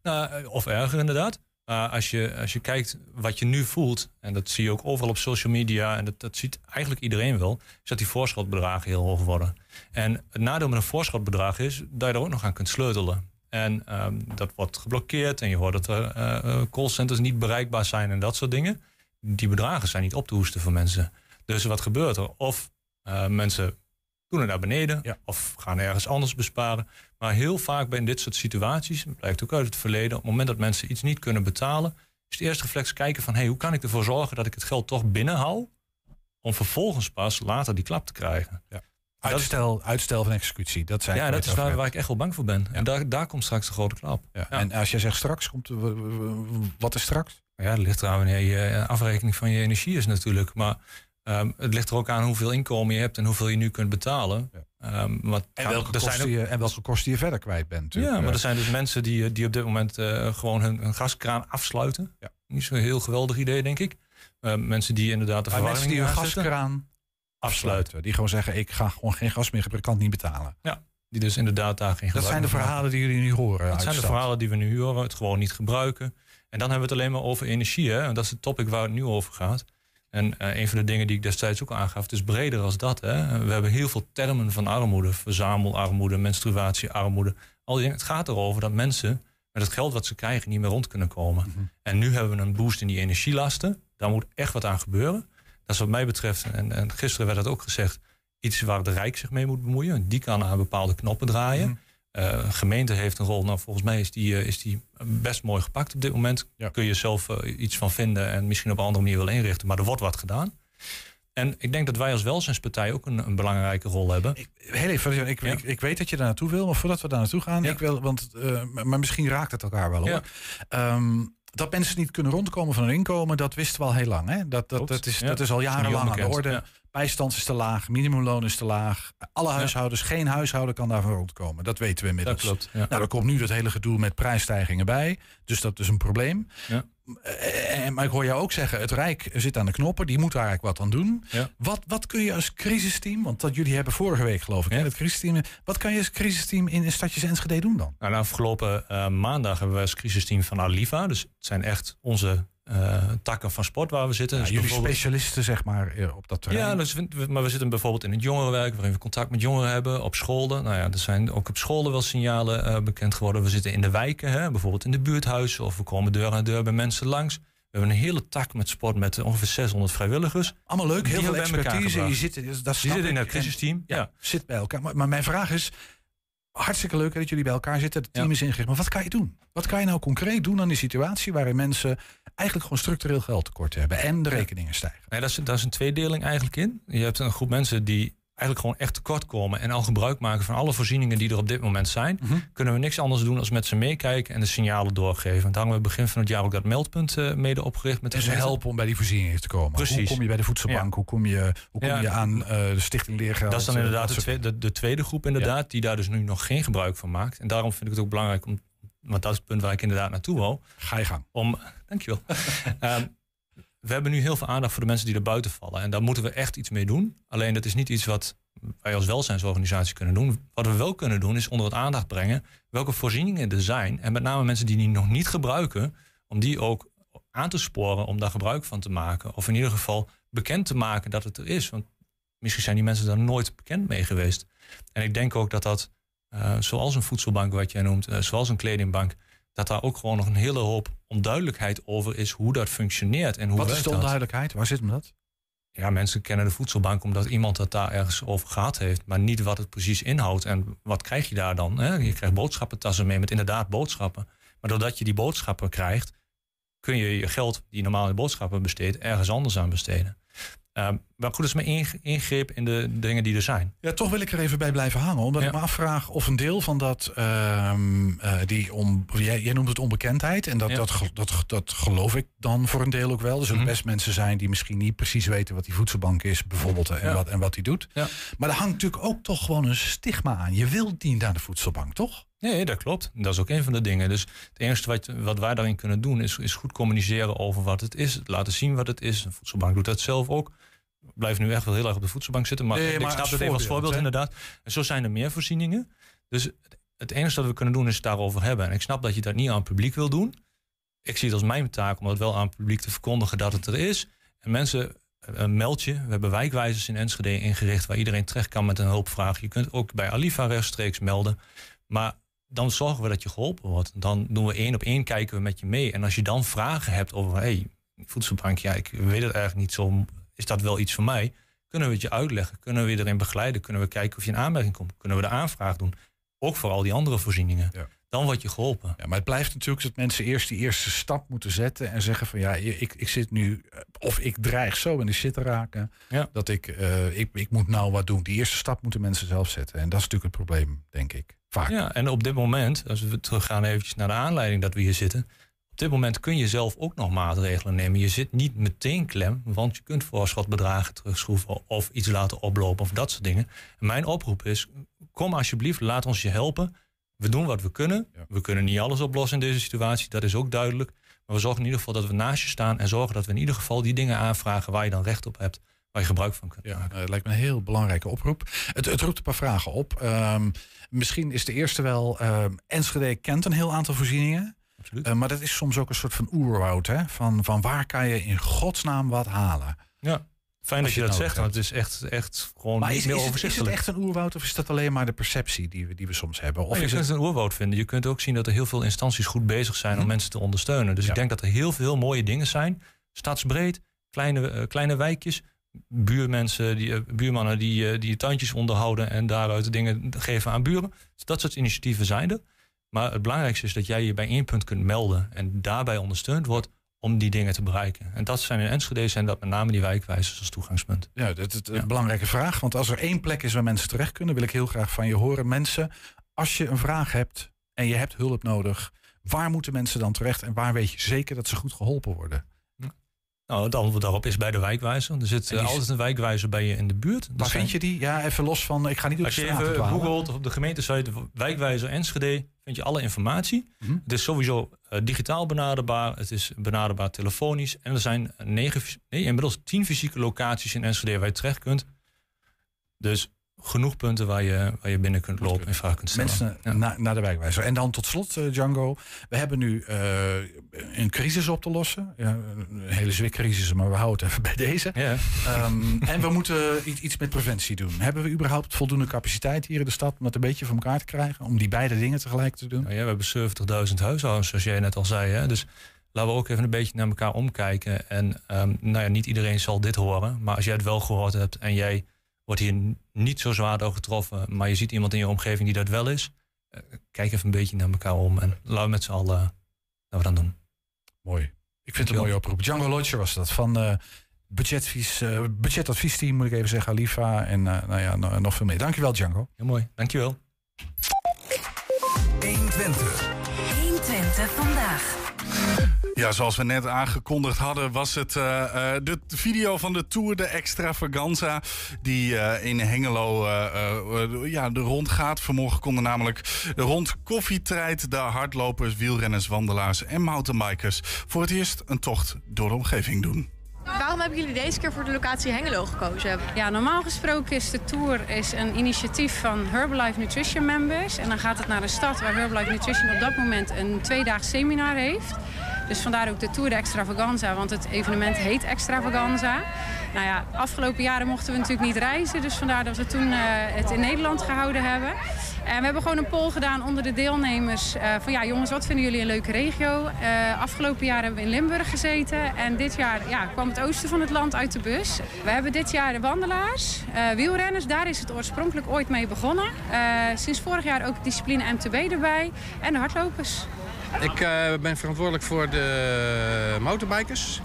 Speaker 7: Nou, eh, of erger inderdaad. Maar als je, als je kijkt wat je nu voelt, en dat zie je ook overal op social media, en dat, dat ziet eigenlijk iedereen wel, is dat die voorschotbedragen heel hoog worden. En het nadeel met een voorschotbedrag is dat je er ook nog aan kunt sleutelen. En ehm, dat wordt geblokkeerd en je hoort dat er eh, eh, callcenters niet bereikbaar zijn en dat soort dingen. Die bedragen zijn niet op te hoesten voor mensen. Dus wat gebeurt er? Of eh, mensen doen het naar beneden
Speaker 2: Ja.
Speaker 7: of gaan ergens anders besparen. Maar heel vaak bij dit soort situaties, blijkt ook uit het verleden, op het moment dat mensen iets niet kunnen betalen, is het eerste reflex kijken van hey, hoe kan ik ervoor zorgen dat ik het geld toch binnenhoud, om vervolgens pas later die klap te krijgen. Dat is-
Speaker 2: Uitstel, uitstel van executie. Dat zijn
Speaker 7: Ja, dat is waar, waar ik echt wel bang voor ben.
Speaker 2: Ja.
Speaker 7: En daar, daar komt straks de grote klap.
Speaker 2: Ja.
Speaker 7: Ja.
Speaker 2: En als jij zegt straks, komt, wat is straks?
Speaker 7: Ja, het ligt eraan wanneer je eh, afrekening van je energie is natuurlijk. Maar ehm, het ligt er ook aan hoeveel inkomen je hebt en hoeveel je nu kunt betalen.
Speaker 2: Ja.
Speaker 7: Ehm,
Speaker 2: En
Speaker 7: ja,
Speaker 2: welke,
Speaker 7: er zijn ook-
Speaker 2: je, en welke kosten je verder kwijt bent. natuurlijk.
Speaker 7: Ja, maar
Speaker 2: Eh,
Speaker 7: er zijn dus mensen die, die op dit moment eh, gewoon hun, hun gaskraan afsluiten.
Speaker 2: Ja.
Speaker 7: Niet zo'n heel geweldig idee, denk ik. Eh, mensen die inderdaad de
Speaker 2: Maar mensen
Speaker 7: verwarming
Speaker 2: die hun
Speaker 7: aanzetten,
Speaker 2: gaskraan
Speaker 7: afsluiten.
Speaker 2: afsluiten. Die gewoon zeggen, ik ga gewoon geen gas meer gebruiken, kan het niet betalen.
Speaker 7: Die dus inderdaad daar geen
Speaker 2: Dat zijn de
Speaker 7: maken.
Speaker 2: verhalen die jullie nu horen.
Speaker 7: Dat zijn de verhalen die we nu horen, het gewoon niet gebruiken. En dan hebben we het alleen maar over energie. Hè? En dat is het topic waar het nu over gaat. En eh, een van de dingen die ik destijds ook aangaf, het is breder als dat. Hè? We hebben heel veel termen van armoede. Verzamelarmoede, menstruatiearmoede. Al die dingen. Het gaat erover dat mensen met het geld wat ze krijgen niet meer rond kunnen komen.
Speaker 2: Mhm.
Speaker 7: En nu hebben we een boost in die energielasten. Daar moet echt wat aan gebeuren. Dat is wat mij betreft, en, en gisteren werd het ook gezegd, iets waar de Rijk zich mee moet bemoeien. Die kan aan bepaalde knoppen draaien.
Speaker 2: Mhm.
Speaker 7: Eh, gemeente heeft een rol. Nou, volgens mij is die, eh, is die best mooi gepakt op dit moment.
Speaker 2: Ja.
Speaker 7: Kun je zelf eh, iets van vinden en misschien op een andere manier wel inrichten. Maar er wordt wat gedaan. En ik denk dat wij als welzijnspartij ook een, een belangrijke rol hebben.
Speaker 2: Ik, heel even, ik,
Speaker 7: Ja.
Speaker 2: ik, ik weet dat je daar naartoe wil, maar voordat we daar naartoe gaan,
Speaker 7: Ja.
Speaker 2: ik wil, want, maar misschien raakt het elkaar wel hoor. Ehm, dat mensen niet kunnen rondkomen van hun inkomen, dat wisten we al heel lang. Hè? Dat, dat, is, dat is al jarenlang aan de orde. Bijstand is te laag, minimumloon is te laag. Alle huishoudens, geen huishouden kan daarvan rondkomen. Dat weten we inmiddels.
Speaker 7: Dat klopt. Ja.
Speaker 2: Nou, er komt nu dat hele gedoe met prijsstijgingen bij. Dus dat is een probleem.
Speaker 7: Ja.
Speaker 2: Eh, eh, maar ik hoor jou ook zeggen, het Rijk zit aan de knoppen. Die moet daar eigenlijk wat aan doen.
Speaker 7: Ja.
Speaker 2: Wat, wat kun je als crisisteam, want dat jullie hebben vorige week geloof ik,
Speaker 7: Ja.
Speaker 2: hè, het crisisteam. Wat kan je als crisisteam in Stadjes Enschede doen dan?
Speaker 7: Nou, de afgelopen eh, maandag hebben we als crisisteam van Aliva. Dus het zijn echt onze eh, takken van sport waar we zitten.
Speaker 2: Ja,
Speaker 7: Dus
Speaker 2: jullie
Speaker 7: bijvoorbeeld-
Speaker 2: specialisten zeg maar eh, op dat terrein.
Speaker 7: Ja, dus, maar we zitten bijvoorbeeld in het jongerenwerk, waarin we contact met jongeren hebben, op scholen. Nou ja, er zijn ook op scholen wel signalen eh, bekend geworden. We zitten in de wijken, hè, bijvoorbeeld in de buurthuizen, of we komen deur aan deur bij mensen langs. We hebben een hele tak met sport met ongeveer 600 vrijwilligers.
Speaker 2: Allemaal leuk, heel veel expertise. Je zit, dat
Speaker 7: Die zitten in het crisisteam.
Speaker 2: En-
Speaker 7: Ja.
Speaker 2: zit bij elkaar. Maar, maar mijn vraag is, hartstikke leuk dat jullie bij elkaar zitten. Het team
Speaker 7: Ja.
Speaker 2: is ingericht. Maar wat kan je doen? Wat kan je nou concreet doen aan die situatie waarin mensen eigenlijk gewoon structureel geld tekort hebben en de rekeningen stijgen?
Speaker 7: Nee, dat is, dat is een tweedeling eigenlijk in. Je hebt een groep mensen die eigenlijk gewoon echt tekort komen en al gebruik maken van alle voorzieningen die er op dit moment zijn.
Speaker 2: Mhm.
Speaker 7: Kunnen we niks anders doen als met ze meekijken en de signalen doorgeven. Daar hebben we begin van het jaar ook dat meldpunt eh, mede opgericht met
Speaker 2: En ze helpen om bij die voorzieningen te komen. Hoe
Speaker 7: Precies.
Speaker 2: kom je bij de voedselbank? Hoe kom je, hoe kom
Speaker 7: Ja.
Speaker 2: je aan eh, de stichting Leergeld?
Speaker 7: Dat is dan
Speaker 2: eh,
Speaker 7: inderdaad de, tweede, de, de tweede groep inderdaad, die daar dus nu nog geen gebruik van maakt. En daarom vind ik het ook belangrijk om, want dat is het punt waar ik inderdaad naartoe wou,
Speaker 2: Ga je gang.
Speaker 7: om, (laughs) dankjewel. (laughs) Ehm, we hebben nu heel veel aandacht voor de mensen die er buiten vallen. En daar moeten we echt iets mee doen. Alleen dat is niet iets wat wij als welzijnsorganisatie kunnen doen. Wat we wel kunnen doen is onder het aandacht brengen welke voorzieningen er zijn. En met name mensen die die nog niet gebruiken, om die ook aan te sporen om daar gebruik van te maken. Of in ieder geval bekend te maken dat het er is. Want misschien zijn die mensen daar nooit bekend mee geweest. En ik denk ook dat dat, eh, zoals een voedselbank wat jij noemt, eh, zoals een kledingbank, dat daar ook gewoon nog een hele hoop onduidelijkheid over is hoe dat functioneert en hoe
Speaker 2: Wat is de
Speaker 7: dat.
Speaker 2: onduidelijkheid? Waar zit hem dat?
Speaker 7: Ja, mensen kennen de voedselbank omdat iemand het daar ergens over gehad heeft, maar niet wat het precies inhoudt. En wat krijg je daar dan? Hè? Je krijgt boodschappentassen mee met inderdaad boodschappen. Maar doordat je die boodschappen krijgt, kun je je geld die je normaal in boodschappen besteedt, ergens anders aan besteden. Ehm, maar goed, is mijn ingreep in de dingen die er zijn.
Speaker 2: Ja, toch wil ik er even bij blijven hangen. Omdat
Speaker 7: Ja.
Speaker 2: ik me afvraag of een deel van dat, ehm, eh, die om, jij, jij noemt het onbekendheid. En dat,
Speaker 7: Ja.
Speaker 2: dat, dat, dat geloof ik dan voor een deel ook wel. Er zullen
Speaker 7: Mhm.
Speaker 2: best mensen zijn die misschien niet precies weten wat die voedselbank is, bijvoorbeeld. En,
Speaker 7: Ja.
Speaker 2: wat, en wat die doet.
Speaker 7: Ja.
Speaker 2: Maar er hangt natuurlijk ook toch gewoon een stigma aan. Je wilt niet naar de voedselbank, toch?
Speaker 7: Nee, dat klopt. Dat is ook een van de dingen. Dus het enige wat, wat wij daarin kunnen doen is, is goed communiceren over wat het is. Laten zien wat het is. Een voedselbank doet dat zelf ook. Blijf nu echt wel heel erg op de voedselbank zitten. Maar
Speaker 2: Nee,
Speaker 7: ik
Speaker 2: maar
Speaker 7: snap het even als
Speaker 2: voorbeeld, hè?
Speaker 7: inderdaad. En zo zijn er meer voorzieningen. Dus het- enige dat we kunnen doen is het daarover hebben. En ik snap dat je dat niet aan het publiek wil doen. Ik zie het als mijn taak om het wel aan het publiek te verkondigen dat het er is. En mensen, eh, meld je. We hebben wijkwijzers in Enschede ingericht waar iedereen terecht kan met een hulpvraag. Je kunt ook bij Alifa rechtstreeks melden. Maar dan zorgen we dat je geholpen wordt. Dan doen we één op één, kijken we met je mee. En als je dan vragen hebt over, hey, voedselbank, ja, ik weet het eigenlijk niet zo. Is dat wel iets voor mij? Kunnen we het je uitleggen? Kunnen we je erin begeleiden? Kunnen we kijken of je in aanmerking komt? Kunnen we de aanvraag doen? Ook voor al die andere voorzieningen.
Speaker 2: Ja.
Speaker 7: Dan word je geholpen.
Speaker 2: Ja, maar het blijft natuurlijk dat mensen eerst die eerste stap moeten zetten en zeggen van ja, ik, ik zit nu, eh, of ik dreig zo in de shit te raken,
Speaker 7: Ja.
Speaker 2: dat ik, eh, ik, ik moet nou wat doen. Die eerste stap moeten mensen zelf zetten. En dat is natuurlijk het probleem, denk ik. Vaak.
Speaker 7: Ja, en op dit moment, als we teruggaan eventjes naar de aanleiding dat we hier zitten. Op dit moment kun je zelf ook nog maatregelen nemen. Je zit niet meteen klem, want je kunt voorschotbedragen terugschroeven of iets laten oplopen of dat soort dingen. En mijn oproep is, kom alsjeblieft, laat ons je helpen. We doen wat we kunnen.
Speaker 2: Ja.
Speaker 7: We kunnen niet alles oplossen in deze situatie, dat is ook duidelijk. Maar we zorgen in ieder geval dat we naast je staan en zorgen dat we in ieder geval die dingen aanvragen waar je dan recht op hebt, waar je gebruik van kunt
Speaker 2: Ja,
Speaker 7: maken.
Speaker 2: eh, lijkt me een heel belangrijke oproep. Het, het roept een paar vragen op. Ehm, misschien is de eerste wel... ehm, Enschede kent een heel aantal voorzieningen.
Speaker 7: Absoluut.
Speaker 2: Eh, maar dat is soms ook een soort van oerwoud. Hè? Van, van waar kan je in godsnaam wat halen?
Speaker 7: Ja. Fijn dat
Speaker 2: je
Speaker 7: dat zegt, want het is echt, echt gewoon
Speaker 2: Maar
Speaker 7: niet
Speaker 2: is,
Speaker 7: meer
Speaker 2: is, het, is het
Speaker 7: overzichtelijk.
Speaker 2: echt een oerwoud of is dat alleen maar de perceptie die we, die we soms hebben? Of
Speaker 7: je
Speaker 2: is
Speaker 7: kunt
Speaker 2: het,
Speaker 7: een oerwoud vinden. Je kunt ook zien dat er heel veel instanties goed bezig zijn
Speaker 2: Mhm.
Speaker 7: om mensen te ondersteunen. Dus
Speaker 2: Ja.
Speaker 7: ik denk dat er heel veel mooie dingen zijn. Stadsbreed, kleine, eh, kleine wijkjes, buurmensen, die, eh, buurmannen die, die je tuintjes onderhouden en daaruit dingen geven aan buren. Dus dat soort initiatieven zijn er. Maar het belangrijkste is dat jij je bij één punt kunt melden en daarbij ondersteund wordt om die dingen te bereiken. En dat zijn in Enschede zijn dat met name die wijkwijzers als toegangspunt.
Speaker 2: ja, dat is een
Speaker 7: Ja.
Speaker 2: belangrijke vraag. Want als er één plek is waar mensen terecht kunnen... wil ik heel graag van je horen. Mensen, als je een vraag hebt en je hebt hulp nodig... waar moeten mensen dan terecht en waar weet je zeker dat ze goed geholpen worden?
Speaker 7: Nou, het antwoord daarop is bij de wijkwijzer. Er zit eh, altijd een wijkwijzer bij je in de buurt.
Speaker 2: Waar
Speaker 7: zijn-
Speaker 2: vind je die? Ja, even los van... Ik ga niet op
Speaker 7: Als
Speaker 2: de
Speaker 7: je
Speaker 2: straat
Speaker 7: even
Speaker 2: dwalen.
Speaker 7: googelt of op de gemeentesite wijkwijzer Enschede, vind je alle informatie.
Speaker 2: Mhm.
Speaker 7: Het is sowieso eh, digitaal benaderbaar. Het is benaderbaar telefonisch. En er zijn negen, nee, inmiddels tien fysieke locaties in Enschede waar je terecht kunt. Dus genoeg punten waar je, waar je binnen kunt lopen en vragen kunt stellen.
Speaker 2: Mensen
Speaker 7: Ja.
Speaker 2: na- naar de wijkwijzer. En dan tot slot, eh, Django. We hebben nu eh, een crisis op te lossen. Ja, een hele zwikcrisis, maar we houden het even (laughs) bij deze.
Speaker 7: Ja,
Speaker 2: Ehm, en we moeten iets, iets met preventie doen. Hebben we überhaupt voldoende capaciteit hier in de stad om dat een beetje voor elkaar te krijgen? Om die beide dingen tegelijk te doen?
Speaker 7: Nou ja, we hebben 70.000 huishoudens, zoals jij net al zei. Hè? Dus laten we ook even een beetje naar elkaar omkijken. En ehm, nou ja, niet iedereen zal dit horen. Maar als jij het wel gehoord hebt en jij wordt hier niet zo zwaar door getroffen... maar je ziet iemand in je omgeving die dat wel is... eh, kijk even een beetje naar elkaar om en laten we met z'n allen uh, dat we dan doen.
Speaker 2: Mooi. Ik vind het een mooie oproep. Django Lodger was dat. Van eh budgetadvies, eh, budgetadviesteam, moet ik even zeggen. Alifa en eh, nou ja, no- nog veel meer. Dankjewel, Django.
Speaker 7: Heel mooi, dankjewel.
Speaker 1: 120.
Speaker 4: 120 vandaag.
Speaker 3: Ja, zoals we net aangekondigd hadden, was het eh, eh, de video van de Tour de Extravaganza. Die eh, in Hengelo eh, eh, ja, de rond gaat. Vanmorgen konden namelijk de rond koffietreid de hardlopers, wielrenners, wandelaars en mountainbikers voor het eerst een tocht door de omgeving doen.
Speaker 6: Waarom hebben jullie deze keer voor de locatie Hengelo gekozen? Ja, normaal gesproken is de Tour is een initiatief van Herbalife Nutrition Members. En dan gaat het naar een stad waar Herbalife Nutrition op dat moment een tweedaags seminar heeft. Dus vandaar ook de Tour de Extravaganza, want het evenement heet Extravaganza. Nou ja, afgelopen jaren mochten we natuurlijk niet reizen, dus vandaar dat we toen eh, het in Nederland gehouden hebben. En we hebben gewoon een poll gedaan onder de deelnemers. eh, van ja, jongens, wat vinden jullie een leuke regio? Eh, afgelopen jaar hebben we in Limburg gezeten. En dit jaar ja, kwam het oosten van het land uit de bus. We hebben dit jaar de wandelaars, wielrenners. Daar is het oorspronkelijk ooit mee begonnen. Sinds vorig jaar ook discipline MTB erbij. En de hardlopers.
Speaker 8: Ik eh, ben verantwoordelijk voor de motorbikers.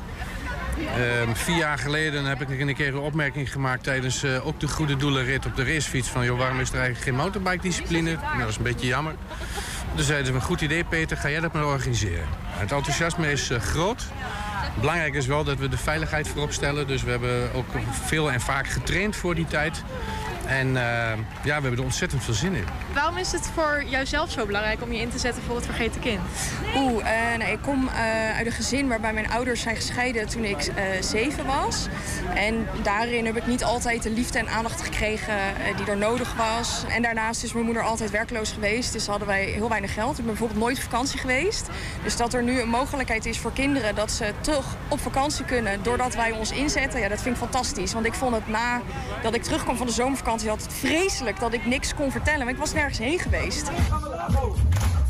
Speaker 8: Ehm, vier jaar geleden heb ik een keer een opmerking gemaakt tijdens eh, ook de Goede Doelenrit op de racefiets. Van joh, waarom is er eigenlijk geen motorbike discipline? Nou, dat is een beetje jammer. Toen zeiden ze, een goed idee Peter, ga jij dat maar organiseren. Het enthousiasme is eh, groot. Belangrijk is wel dat we de veiligheid voorop stellen. Dus we hebben ook veel en vaak getraind voor die tijd. En eh, ja, we hebben er ontzettend veel zin in.
Speaker 6: Waarom is het voor jouzelf zo belangrijk om je in te zetten voor het vergeten kind?
Speaker 9: Oeh, eh, nou, ik kom eh, uit een gezin waarbij mijn ouders zijn gescheiden toen ik eh, zeven was. En daarin heb ik niet altijd de liefde en aandacht gekregen die er nodig was. En daarnaast is mijn moeder altijd werkloos geweest, dus hadden wij heel weinig geld. Ik ben bijvoorbeeld nooit op vakantie geweest. Dus dat er nu een mogelijkheid is voor kinderen dat ze toch op vakantie kunnen doordat wij ons inzetten, ja, dat vind ik fantastisch. Want ik vond het na dat ik terugkwam van de zomervakantie altijd vreselijk dat ik niks kon vertellen. Maar ik was nergens heen geweest.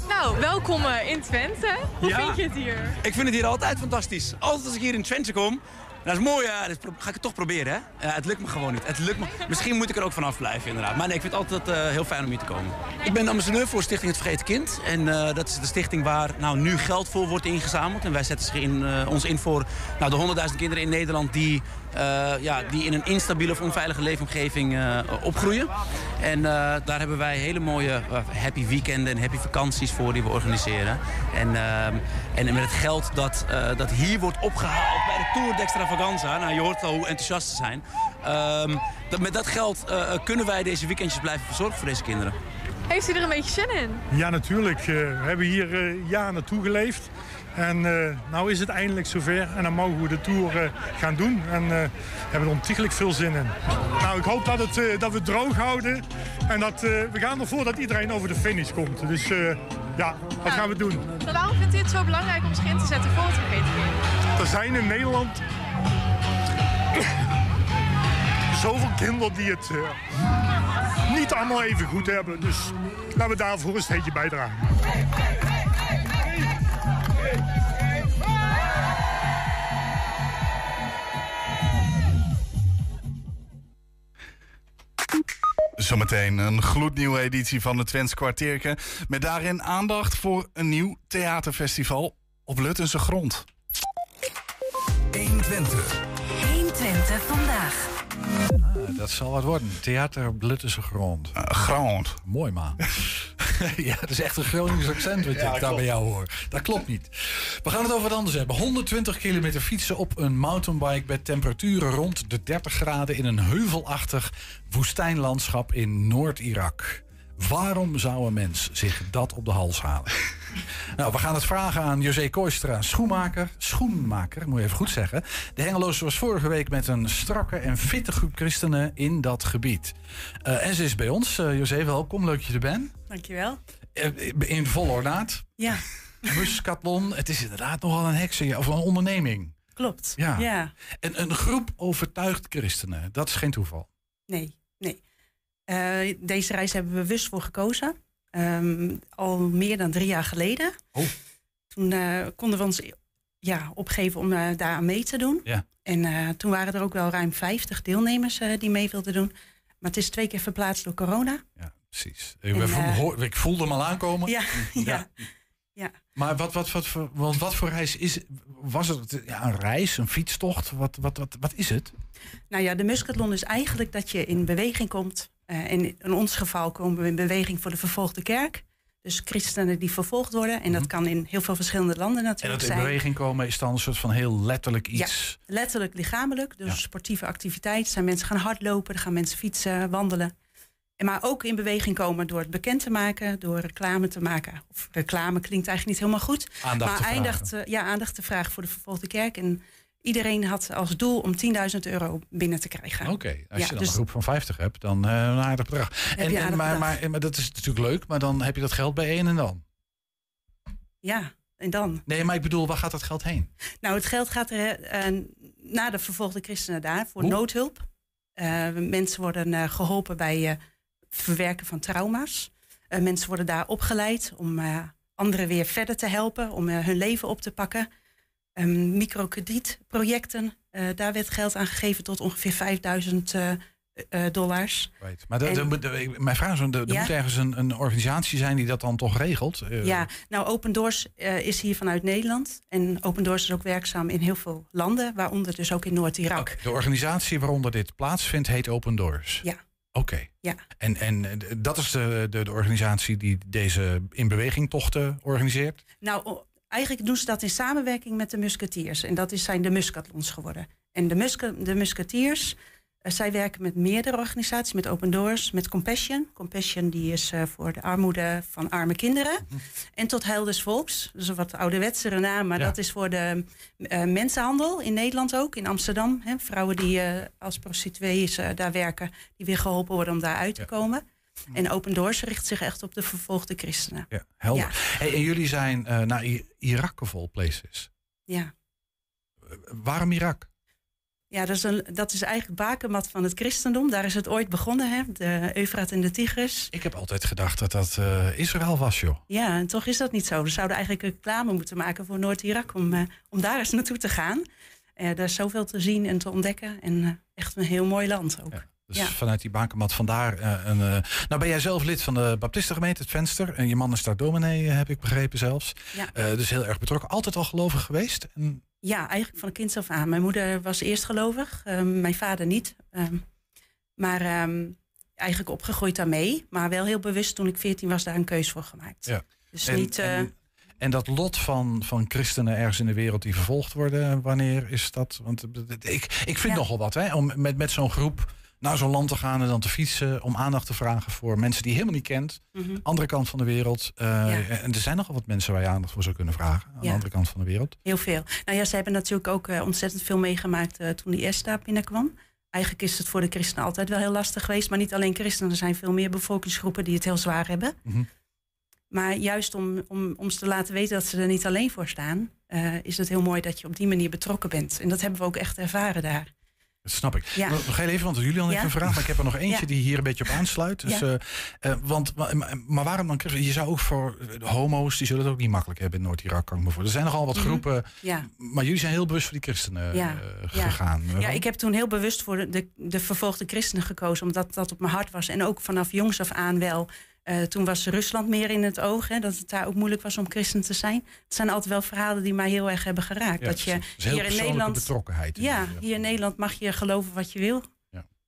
Speaker 6: Nou, welkom eh, in Twente. Hoe
Speaker 10: Ja.
Speaker 6: vind je het hier?
Speaker 10: Ik vind het hier altijd fantastisch. Altijd als ik hier in Twente kom, dat is mooi, ja, dat ga ik het toch proberen. Hè? Ja, het lukt me gewoon niet. Het lukt me. Misschien moet ik er ook vanaf blijven, inderdaad. Maar nee, ik vind het altijd eh, heel fijn om hier te komen. Ik ben ambassadeur voor Stichting Het Vergeten Kind. En eh, dat is de stichting waar nou, nu geld voor wordt ingezameld. En wij zetten zich in, eh, ons in voor nou, de 100.000 kinderen in Nederland die, ja, die in een instabiele of onveilige leefomgeving eh, opgroeien. En eh, daar hebben wij hele mooie eh, happy weekenden en happy vakanties voor die we organiseren. En, ehm, en met het geld dat, eh, dat hier wordt opgehaald bij de Tour d'Extravaganza, nou je hoort al hoe enthousiast ze zijn. Ehm, dat, met dat geld eh, kunnen wij deze weekendjes blijven verzorgen voor deze kinderen.
Speaker 6: Heeft u er een beetje zin in?
Speaker 11: Ja, natuurlijk. Eh, we hebben hier uh, jaren naartoe geleefd. En uh, nou is het eindelijk zover. En dan mogen we de Tour gaan doen. En hebben er ontiegelijk veel zin in. Nou, ik hoop dat, het, dat we het droog houden. En dat, we gaan ervoor dat iedereen over de finish komt. Dus ja, wat gaan we doen?
Speaker 6: Waarom vindt u het zo belangrijk om zich in te zetten voor het GTV?
Speaker 11: Er zijn in Nederland zoveel kinderen die het uh, niet allemaal even goed hebben. Dus laten we daarvoor een steentje bijdragen.
Speaker 3: Zometeen een gloednieuwe editie van de Twents Kwartierke. Met daarin aandacht voor een nieuw theaterfestival op Luttense grond.
Speaker 4: 120. 120 vandaag.
Speaker 2: Ah, dat zal wat worden. Theater op Luttense grond.
Speaker 3: Uh, grond.
Speaker 2: Mooi man. (laughs) (laughs) ja, dat is echt een Gronings accent wat ik daar bij jou hoor. Dat klopt niet. We gaan het over wat anders hebben. 120 kilometer fietsen op een mountainbike bij temperaturen rond de 30 graden in een heuvelachtig woestijnlandschap in Noord-Irak. Waarom zou een mens zich dat op de hals halen? (laughs) nou, we gaan het vragen aan José Koistra, schoenmaker. Schoenmaker, moet je even goed zeggen. De Hengeloze was vorige week met een strakke en fitte groep christenen in dat gebied. Uh, en ze is bij ons. Uh, José, welkom. Leuk dat je er bent.
Speaker 12: Dankjewel.
Speaker 2: Uh, in volle ornaat.
Speaker 12: Ja. (laughs)
Speaker 2: Muskatlon. Het is inderdaad nogal een heksen of een onderneming.
Speaker 12: Klopt.
Speaker 2: Ja.
Speaker 12: ja.
Speaker 2: En een groep overtuigd christenen. Dat is geen toeval.
Speaker 12: Nee, nee. Uh, deze reis hebben we bewust voor gekozen. Um, al meer dan drie jaar geleden.
Speaker 2: Oh.
Speaker 12: Toen uh, konden we ons ja, opgeven om uh, daar aan mee te doen.
Speaker 2: Ja.
Speaker 12: En toen waren er ook wel ruim 50 deelnemers die mee wilden doen. Maar het is twee keer verplaatst door corona.
Speaker 2: Ja, precies. Ik, en, ik voelde hem al aankomen. (laughs)
Speaker 12: Ja, ja. ja.
Speaker 2: Maar wat, wat, wat, voor, wat, wat voor reis is Was het ja, een reis, een fietstocht? Wat, wat, wat, wat is het?
Speaker 12: Nou ja, de Muscatlon is eigenlijk dat je in beweging komt uh, in, in, ons geval komen we in beweging voor de vervolgde kerk. Dus christenen die vervolgd worden. En dat mhm. kan in heel veel verschillende landen natuurlijk zijn.
Speaker 2: En dat in beweging komen is dan een soort van heel letterlijk iets?
Speaker 12: Ja, letterlijk lichamelijk. Dus sportieve activiteit. Zijn mensen gaan hardlopen, dan gaan mensen fietsen, wandelen. En maar ook in beweging komen door het bekend te maken, door reclame te maken. Of reclame klinkt eigenlijk niet helemaal goed.
Speaker 2: Aandacht
Speaker 12: maar
Speaker 2: te
Speaker 12: aandacht, ja, aandacht te vragen voor de vervolgde kerk. En Iedereen had als doel om 10.000 euro binnen te krijgen.
Speaker 2: Oké, als je dan dus een groep van 50 hebt, dan uh, een aardig bedrag. En, en, maar, maar, maar, dat is natuurlijk leuk, maar dan heb je dat geld bij één en dan?
Speaker 12: Ja, en dan?
Speaker 2: Nee, maar ik bedoel, waar gaat dat geld heen?
Speaker 12: Nou, het geld gaat er uh, naar de vervolgde christenen daar voor noodhulp. Uh, mensen worden geholpen bij verwerken van trauma's. mensen worden daar opgeleid om anderen weer verder te helpen, om hun leven op te pakken. Um, microkredietprojecten, uh, daar werd geld aan gegeven tot ongeveer 5000 uh, uh, dollars.
Speaker 2: Right. Maar de, de, de, mijn vraag is, er ja? moet ergens een, een, organisatie zijn die dat dan toch regelt?
Speaker 12: Ja, nou Open Doors is hier vanuit Nederland. En Open Doors is ook werkzaam in heel veel landen, waaronder dus ook in Noord-Irak. Okay.
Speaker 2: De organisatie waaronder dit plaatsvindt heet Open Doors?
Speaker 12: Ja.
Speaker 2: Oké.
Speaker 12: Ja.
Speaker 2: En, en dat is de, de, de organisatie die deze in beweging tochten organiseert?
Speaker 12: Nou, Eigenlijk doen ze dat in samenwerking met de musketiers. En dat is, zijn de muskatlons geworden. En de, muska, de musketiers, uh, zij werken met meerdere organisaties. Met Open Doors, met Compassion. Compassion die is uh, voor de armoede van arme kinderen. Mm En tot Heil des Volks. Dus een wat ouderwetsere naam. Maar ja. dat is voor de uh, mensenhandel in Nederland ook. In Amsterdam. Hè, vrouwen die als prostituees daar werken. Die weer geholpen worden om daar uit te ja. komen. En Open Doors richt zich echt op de vervolgde christenen.
Speaker 2: Ja, helder. Hey, en jullie zijn uh, naar Irak of all places.
Speaker 12: Ja.
Speaker 2: Uh, waarom Irak?
Speaker 12: Ja, dat is, een, dat is eigenlijk bakermat van het christendom. Daar is het ooit begonnen, hè? de Eufraat en de Tigris.
Speaker 2: Ik heb altijd gedacht dat dat uh, Israël was, joh.
Speaker 12: Ja, en toch is dat niet zo. We zouden eigenlijk reclame moeten maken voor Noord-Irak... om, om daar eens naartoe te gaan. er is zoveel te zien en te ontdekken. En echt een heel mooi land ook.
Speaker 2: Ja. Dus vanuit die bakermat vandaar. Uh, een, uh, nou ben jij zelf lid van de Baptistengemeente, het Venster. En je man is daar dominee, heb ik begrepen zelfs.
Speaker 12: Ja.
Speaker 2: Dus heel erg betrokken. Altijd al gelovig geweest? En...
Speaker 12: Ja, eigenlijk van kind af aan. Mijn moeder was eerst gelovig, ehm, mijn vader niet. Um, maar um, eigenlijk opgegroeid daarmee. Maar wel heel bewust toen ik 14 was daar een keus voor gemaakt.
Speaker 2: Ja.
Speaker 12: Dus en, niet...
Speaker 2: En, en dat lot van, van christenen ergens in de wereld die vervolgd worden, wanneer is dat? Want ik, ik vind
Speaker 12: Ja.
Speaker 2: nogal wat, hè? Om met, met zo'n groep naar zo'n land te gaan en dan te fietsen om aandacht te vragen voor mensen die je helemaal niet kent.
Speaker 12: Mhm.
Speaker 2: Andere kant van de wereld. Uh, En er zijn nogal wat mensen waar je aandacht voor zou kunnen vragen. Aan de andere kant van de wereld.
Speaker 12: Heel veel. Nou ja, ze hebben natuurlijk ook uh, ontzettend veel meegemaakt uh, toen die daar binnenkwam. Eigenlijk is het voor de christenen altijd wel heel lastig geweest. Maar niet alleen christenen, er zijn veel meer bevolkingsgroepen die het heel zwaar hebben.
Speaker 2: Mm -hmm.
Speaker 12: Maar juist om, om, om ze te laten weten dat ze er niet alleen voor staan, is het heel mooi dat je op die manier betrokken bent. En dat hebben we ook echt ervaren daar.
Speaker 2: Dat snap ik.
Speaker 12: Ja.
Speaker 2: Nog heel even, want jullie
Speaker 12: Ja.
Speaker 2: even een vraag, maar ik heb er nog eentje
Speaker 12: Ja.
Speaker 2: die hier een beetje op aansluit. Dus, eh, eh, want, maar, maar waarom dan? Je zou ook voor de homo's, die zullen het ook niet makkelijk hebben in Noord-Irak, kan ik me voor. Er zijn nogal wat
Speaker 12: Mhm.
Speaker 2: groepen, maar jullie zijn heel bewust voor die christenen eh, gegaan.
Speaker 12: Ja, ik heb toen heel bewust voor de, de, de vervolgde christenen gekozen, omdat dat op mijn hart was. En ook vanaf jongs af aan wel. Eh, toen was Rusland meer in het oog, hè, dat het daar ook moeilijk was om christen te zijn. Het zijn altijd wel verhalen die mij heel erg hebben geraakt.
Speaker 2: Ja,
Speaker 12: dat je hier in Nederland.
Speaker 2: betrokkenheid. in
Speaker 12: Ja,
Speaker 2: die,
Speaker 12: hier in Nederland mag je geloven wat je wil.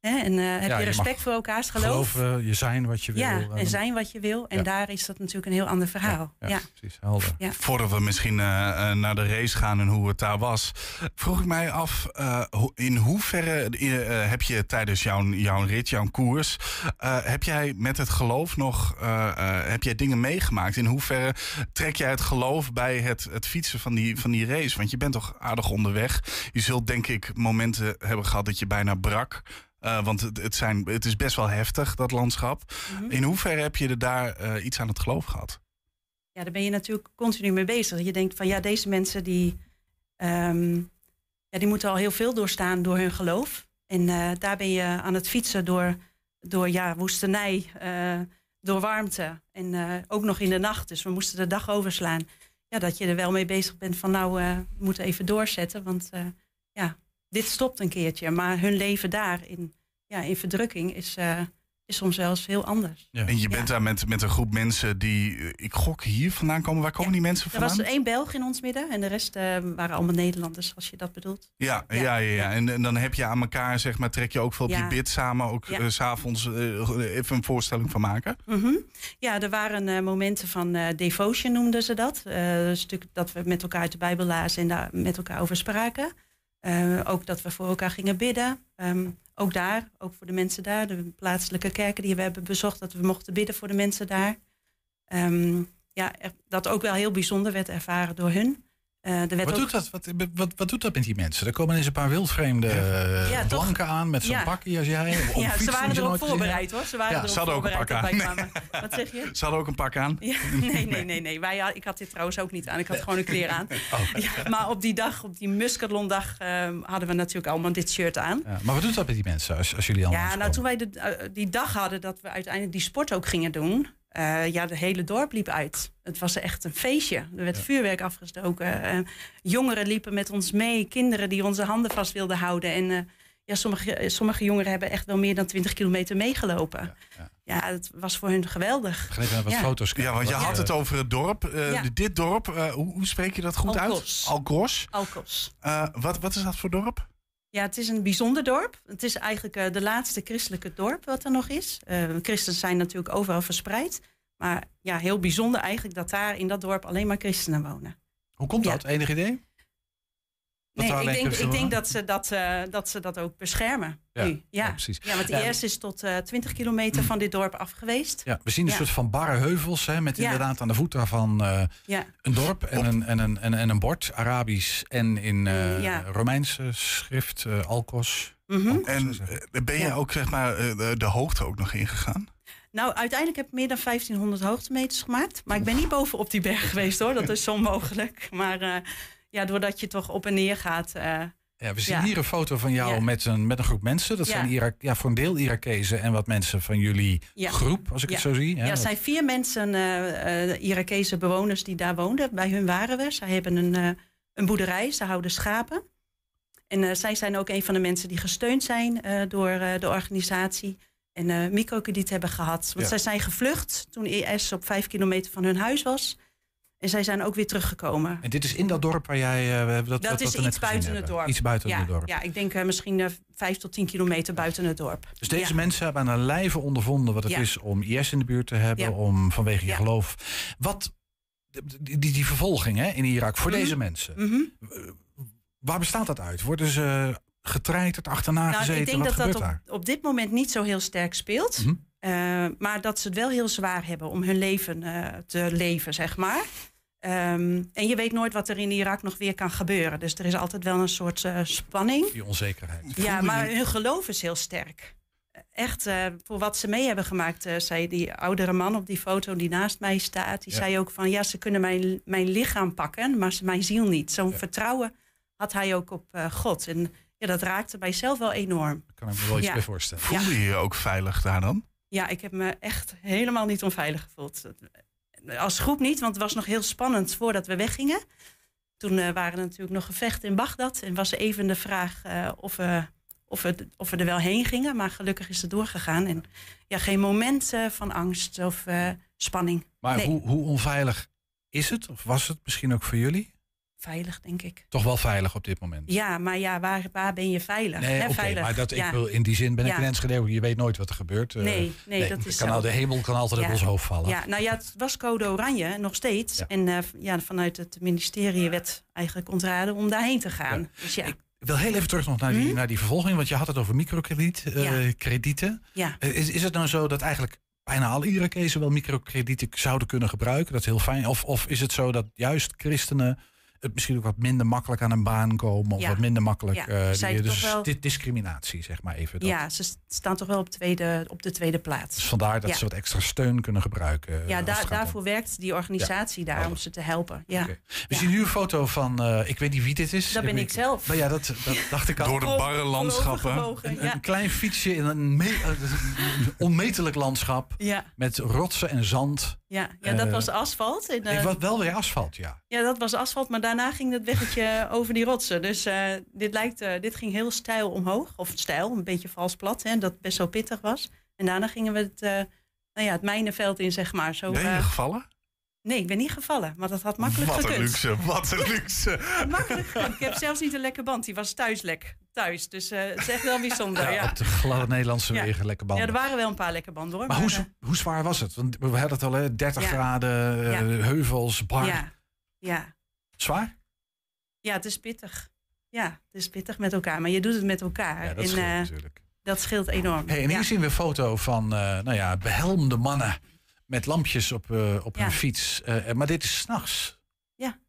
Speaker 12: Hè, en eh, heb
Speaker 2: Ja,
Speaker 12: je respect voor elkaars geloof.
Speaker 2: Geloven, je zijn wat je wil.
Speaker 12: ja,
Speaker 2: eh,
Speaker 12: en zijn wat je wil. En
Speaker 2: Ja.
Speaker 12: daar is dat natuurlijk een heel ander verhaal. Ja,
Speaker 2: Ja, precies, helder.
Speaker 12: Ja.
Speaker 3: Voordat we misschien eh, eh, naar de race gaan en hoe het daar was, vroeg ik mij af: eh, in hoeverre eh, heb je tijdens jouw, jouw rit, jouw koers, eh, heb jij met het geloof nog eh, eh, heb jij dingen meegemaakt? In hoeverre trek jij het geloof bij het, het fietsen van die, van die race? Want je bent toch aardig onderweg. Je zult denk ik momenten hebben gehad dat je bijna brak. Eh, want het, het, zijn, het is best wel heftig, dat landschap.
Speaker 12: Mhm.
Speaker 3: In hoeverre heb je er daar eh, iets aan het geloof gehad?
Speaker 12: Ja, daar ben je natuurlijk continu mee bezig. Je denkt van ja, deze mensen die, ehm, ja, die moeten al heel veel doorstaan door hun geloof. En eh, daar ben je aan het fietsen door, door ja, woestenij, door warmte. En ook nog in de nacht. Dus we moesten de dag overslaan. Ja, dat je er wel mee bezig bent van nou, we moeten even doorzetten. Want ja, dit stopt een keertje. Maar hun leven daar in, ja, in verdrukking is, eh, is soms zelfs heel anders.
Speaker 3: En je bent daar met, met een groep mensen die, eh, ik gok, hier vandaan komen. Waar komen die mensen
Speaker 12: Er
Speaker 3: vandaan?
Speaker 12: was één Belg in ons midden en de rest eh, waren allemaal Nederlanders, als je dat bedoelt.
Speaker 3: Ja, ja, ja, ja. En, en dan heb je aan elkaar, zeg maar, trek je ook veel op
Speaker 12: Ja.
Speaker 3: die bid samen. Ook
Speaker 12: Ja.
Speaker 3: s s'avonds eh, even een voorstelling van maken.
Speaker 12: Mhm. Ja, er waren eh, momenten van eh, devotion, noemden ze dat. Eh, een stuk dat we met elkaar uit de Bijbel lazen en daar met elkaar over spraken. Eh, ook dat we voor elkaar gingen bidden. Ehm, ook daar, ook voor de mensen daar, de plaatselijke kerken die we hebben bezocht, dat we mochten bidden voor de mensen daar. Ehm, ja, dat ook wel heel bijzonder werd ervaren door hun. Eh,
Speaker 2: Wat
Speaker 12: ook-
Speaker 2: doet, dat, wat, wat, wat doet dat met die mensen? Er komen ineens een paar wildvreemde eh,
Speaker 12: Ja, toch?
Speaker 2: blanken aan met zo'n
Speaker 12: Ja.
Speaker 2: pakje als jij. (laughs)
Speaker 12: Ja, ze waren er ook voorbereid hoor. Ze waren
Speaker 2: Ja,
Speaker 12: er
Speaker 3: ze
Speaker 12: ook
Speaker 3: hadden ook een pak aan.
Speaker 12: kwamen. Wat zeg je? (laughs)
Speaker 3: Ze hadden ook een pak aan.
Speaker 12: Ja, nee, (laughs) nee, nee, nee. Wij, ik had dit trouwens ook niet aan. Ik had gewoon een kleer aan.
Speaker 2: Oh.
Speaker 12: Ja, maar op die dag, op die Muscatlon-dag, ehm, hadden we natuurlijk allemaal dit shirt aan.
Speaker 2: Ja, maar wat doet dat met die mensen als, als jullie allemaal
Speaker 12: Ja, nou toen wij de, eh, die dag hadden dat we uiteindelijk die sport ook gingen doen. Eh, ja, het hele dorp liep uit. Het was echt een feestje. Er werd vuurwerk afgestoken. eh, jongeren liepen met ons mee. Kinderen die onze handen vast wilden houden. En eh, ja, sommige, sommige jongeren hebben echt wel meer dan 20 kilometer meegelopen. Ja, het was voor hun geweldig.
Speaker 2: Ga even naar wat
Speaker 12: Ja.
Speaker 2: foto's
Speaker 3: Ja, want je had het over het dorp. Eh,
Speaker 12: Ja.
Speaker 3: Dit dorp, eh, hoe, hoe spreek je dat goed
Speaker 12: Alkos.
Speaker 3: uit? Alkos.
Speaker 12: Alkos.
Speaker 3: Eh, wat, wat is dat voor dorp?
Speaker 12: Ja, het is een bijzonder dorp. Het is eigenlijk eh, de laatste christelijke dorp wat er nog is. Eh christenen zijn natuurlijk overal verspreid. Maar ja, heel bijzonder eigenlijk dat daar in dat dorp alleen maar christenen wonen.
Speaker 2: Hoe komt
Speaker 12: Ja.
Speaker 2: dat? Enig idee?
Speaker 12: Nee, ik denk, ik denk dat, ze dat, eh, dat ze dat ook beschermen.
Speaker 2: Ja,
Speaker 12: nu.
Speaker 2: ja,
Speaker 12: Ja.
Speaker 2: precies.
Speaker 12: Ja, want
Speaker 2: Ja.
Speaker 12: eerst is tot eh 20 kilometer van dit dorp af geweest.
Speaker 2: Ja, we zien een
Speaker 12: Ja.
Speaker 2: soort van barre heuvels hè, met
Speaker 12: Ja.
Speaker 2: inderdaad aan de voet daarvan eh,
Speaker 12: Ja.
Speaker 2: een dorp en een, en, een, en, en een bord, Arabisch en in eh,
Speaker 12: Ja.
Speaker 2: Romeinse schrift, eh, Alkos.
Speaker 12: Mhm.
Speaker 3: En ben jij ook zeg maar eh, de, de hoogte ook nog ingegaan?
Speaker 12: Nou, uiteindelijk heb ik meer dan 1500 hoogtemeters gemaakt. Maar ik ben niet bovenop die berg geweest hoor. Dat is onmogelijk. Maar eh, ja, doordat je toch op en neer gaat. eh,
Speaker 2: Ja, we zien
Speaker 12: Ja.
Speaker 2: hier een foto van jou
Speaker 12: Ja.
Speaker 2: met, een, met een groep mensen. Dat
Speaker 12: Ja.
Speaker 2: zijn Irak, ja, voor een deel Irakezen en wat mensen van jullie groep, als ik het zo zie.
Speaker 12: Ja, er zijn vier mensen, eh Irakese bewoners, die daar woonden. Bij hun waren we. Zij hebben een, een boerderij, ze houden schapen. En zij zijn ook een van de mensen die gesteund zijn door de organisatie. En microkrediet hebben gehad. Want zij zijn gevlucht toen IS op vijf kilometer van hun huis was. En zij zijn ook weer teruggekomen.
Speaker 2: En dit is in dat dorp waar jij... eh, dat,
Speaker 12: Dat,
Speaker 2: wat
Speaker 12: is iets buiten het dorp.
Speaker 2: Iets buiten
Speaker 12: ja,
Speaker 2: het dorp.
Speaker 12: Ja, ik denk eh, misschien eh, vijf tot tien kilometer buiten het dorp.
Speaker 2: Dus deze
Speaker 12: Ja.
Speaker 2: mensen hebben aan hun lijve ondervonden wat het
Speaker 12: Ja.
Speaker 2: is om IS in de buurt te hebben, om vanwege je geloof. Wat, die, die, die vervolging hè, in Irak voor
Speaker 12: Mhm.
Speaker 2: deze mensen,
Speaker 12: Mhm.
Speaker 2: waar bestaat dat uit? Worden ze getreiterd, achterna
Speaker 12: Nou,
Speaker 2: gezeten?
Speaker 12: ik denk
Speaker 2: Wat
Speaker 12: dat dat op, dit moment niet zo heel sterk speelt.
Speaker 2: Mhm.
Speaker 12: Maar dat ze het wel heel zwaar hebben om hun leven te leven, zeg maar. Ehm, en je weet nooit wat er in Irak nog weer kan gebeuren. Dus er is altijd wel een soort eh, spanning.
Speaker 2: Die onzekerheid.
Speaker 12: Ja, maar hun geloof is heel sterk. Echt, eh, voor wat ze mee hebben gemaakt, eh, zei die oudere man op die foto die naast mij staat. Die
Speaker 2: Ja.
Speaker 12: zei ook van, ja, ze kunnen mijn, mijn lichaam pakken, maar ze mijn ziel niet. Zo'n vertrouwen had hij ook op eh, God. En ja, dat raakte mijzelf wel enorm.
Speaker 2: Kan ik me wel iets
Speaker 12: Ja.
Speaker 2: bij voorstellen.
Speaker 3: Voelde je je ook veilig daar dan?
Speaker 12: Ja, ik heb me echt helemaal niet onveilig gevoeld. Als groep niet, want het was nog heel spannend voordat we weggingen. Toen eh, waren er natuurlijk nog gevechten in Bagdad. En was even de vraag eh, of, we, of, we, of we er wel heen gingen. Maar gelukkig is het doorgegaan. En ja, geen moment eh, van angst of spanning.
Speaker 2: Maar
Speaker 12: Nee,
Speaker 2: hoe, hoe onveilig is het? Of was het misschien ook voor jullie?
Speaker 12: Veilig, denk ik.
Speaker 2: Toch wel veilig op dit moment?
Speaker 12: Ja, maar ja, waar, waar ben je veilig?
Speaker 2: Nee, oké, maar dat, ik
Speaker 12: ja.
Speaker 2: wil, in die zin ben ik
Speaker 12: Ja.
Speaker 2: in Enschede. Je weet nooit wat er gebeurt. Eh,
Speaker 12: Nee, nee, dat is
Speaker 2: kan
Speaker 12: zo.
Speaker 2: al- De hemel kan altijd
Speaker 12: Ja.
Speaker 2: op ons hoofd vallen.
Speaker 12: Ja, nou ja, het was code oranje, nog steeds. En eh, ja, vanuit het ministerie werd eigenlijk ontraden om daarheen te gaan. Dus ja,
Speaker 2: Ik wil heel even terug nog naar die, naar die vervolging. Want je had het over microkrediet, eh,
Speaker 12: Hm? Ja.
Speaker 2: kredieten.
Speaker 12: ja.
Speaker 2: Eh, Is, is het nou zo dat eigenlijk bijna alle Irakezen wel microkredieten zouden kunnen gebruiken? Dat is heel fijn. Of, of is het zo dat juist christenen het misschien ook wat minder makkelijk aan een baan komen? Of
Speaker 12: Ja.
Speaker 2: wat minder makkelijk...
Speaker 12: Ja,
Speaker 2: eh, die- dus
Speaker 12: wel-
Speaker 2: dit discriminatie, zeg maar even. Dat.
Speaker 12: ja, ze st- staan toch wel op, tweede, op de tweede plaats.
Speaker 2: Dus vandaar dat
Speaker 12: Ja.
Speaker 2: ze wat extra steun kunnen gebruiken. eh,
Speaker 12: Ja, daar,
Speaker 2: om-
Speaker 12: daarvoor werkt die organisatie daar om ze te helpen. Ja.
Speaker 2: Oké. We zien nu een foto van, eh, ik weet niet wie dit is.
Speaker 12: Dat ben ik zelf.
Speaker 2: Maar ja, dat, dat dacht ik al.
Speaker 3: Door de barre landschappen.
Speaker 2: Een,
Speaker 12: ja.
Speaker 2: een klein fietsje in een, me- eh, een onmetelijk landschap.
Speaker 12: Ja,
Speaker 2: Met rotsen en zand.
Speaker 12: ja, ja, dat
Speaker 2: Eh,
Speaker 12: was asfalt. Eh,
Speaker 2: Ik was wel weer asfalt, ja.
Speaker 12: Ja, dat was asfalt, maar daarna ging het weggetje (laughs) over die rotsen. Dus eh, dit, lijkt, eh, dit ging heel stijl omhoog. Of stijl, een beetje vals plat, hè, dat best zo pittig was. En daarna gingen we het, eh, nou ja, het mijnenveld in, zeg maar. Zo,
Speaker 3: Ben je gevallen?
Speaker 12: nee, ik ben niet gevallen, maar dat had makkelijk
Speaker 3: Wat een
Speaker 12: gekund.
Speaker 3: luxe, wat een luxe. (laughs)
Speaker 12: Makkelijk gekund. Ik heb zelfs niet een lekke band, die was thuis lek. Thuis, dus eh, het is echt wel bijzonder.
Speaker 2: Ja,
Speaker 12: Ja,
Speaker 2: Op de gladde Nederlandse
Speaker 12: Ja.
Speaker 2: wegen, lekker
Speaker 12: ja,
Speaker 2: banden.
Speaker 12: er waren wel een paar lekke banden hoor.
Speaker 2: maar hoe, hoe zwaar was het? Want we hadden het al, hè, 30
Speaker 12: Ja.
Speaker 2: graden, eh,
Speaker 12: Ja.
Speaker 2: heuvels, bar.
Speaker 12: ja, ja.
Speaker 2: Zwaar?
Speaker 12: ja, het is pittig. Ja, het is pittig met elkaar, maar je doet het met elkaar.
Speaker 2: Ja, dat
Speaker 12: en,
Speaker 2: scheelt
Speaker 12: eh,
Speaker 2: natuurlijk.
Speaker 12: dat scheelt enorm.
Speaker 2: Hey, en hier
Speaker 12: Ja.
Speaker 2: zien we een foto van eh, nou ja, behelmde mannen met lampjes op, eh, op
Speaker 12: Ja.
Speaker 2: hun fiets. Maar dit is s'nachts.
Speaker 12: Ja.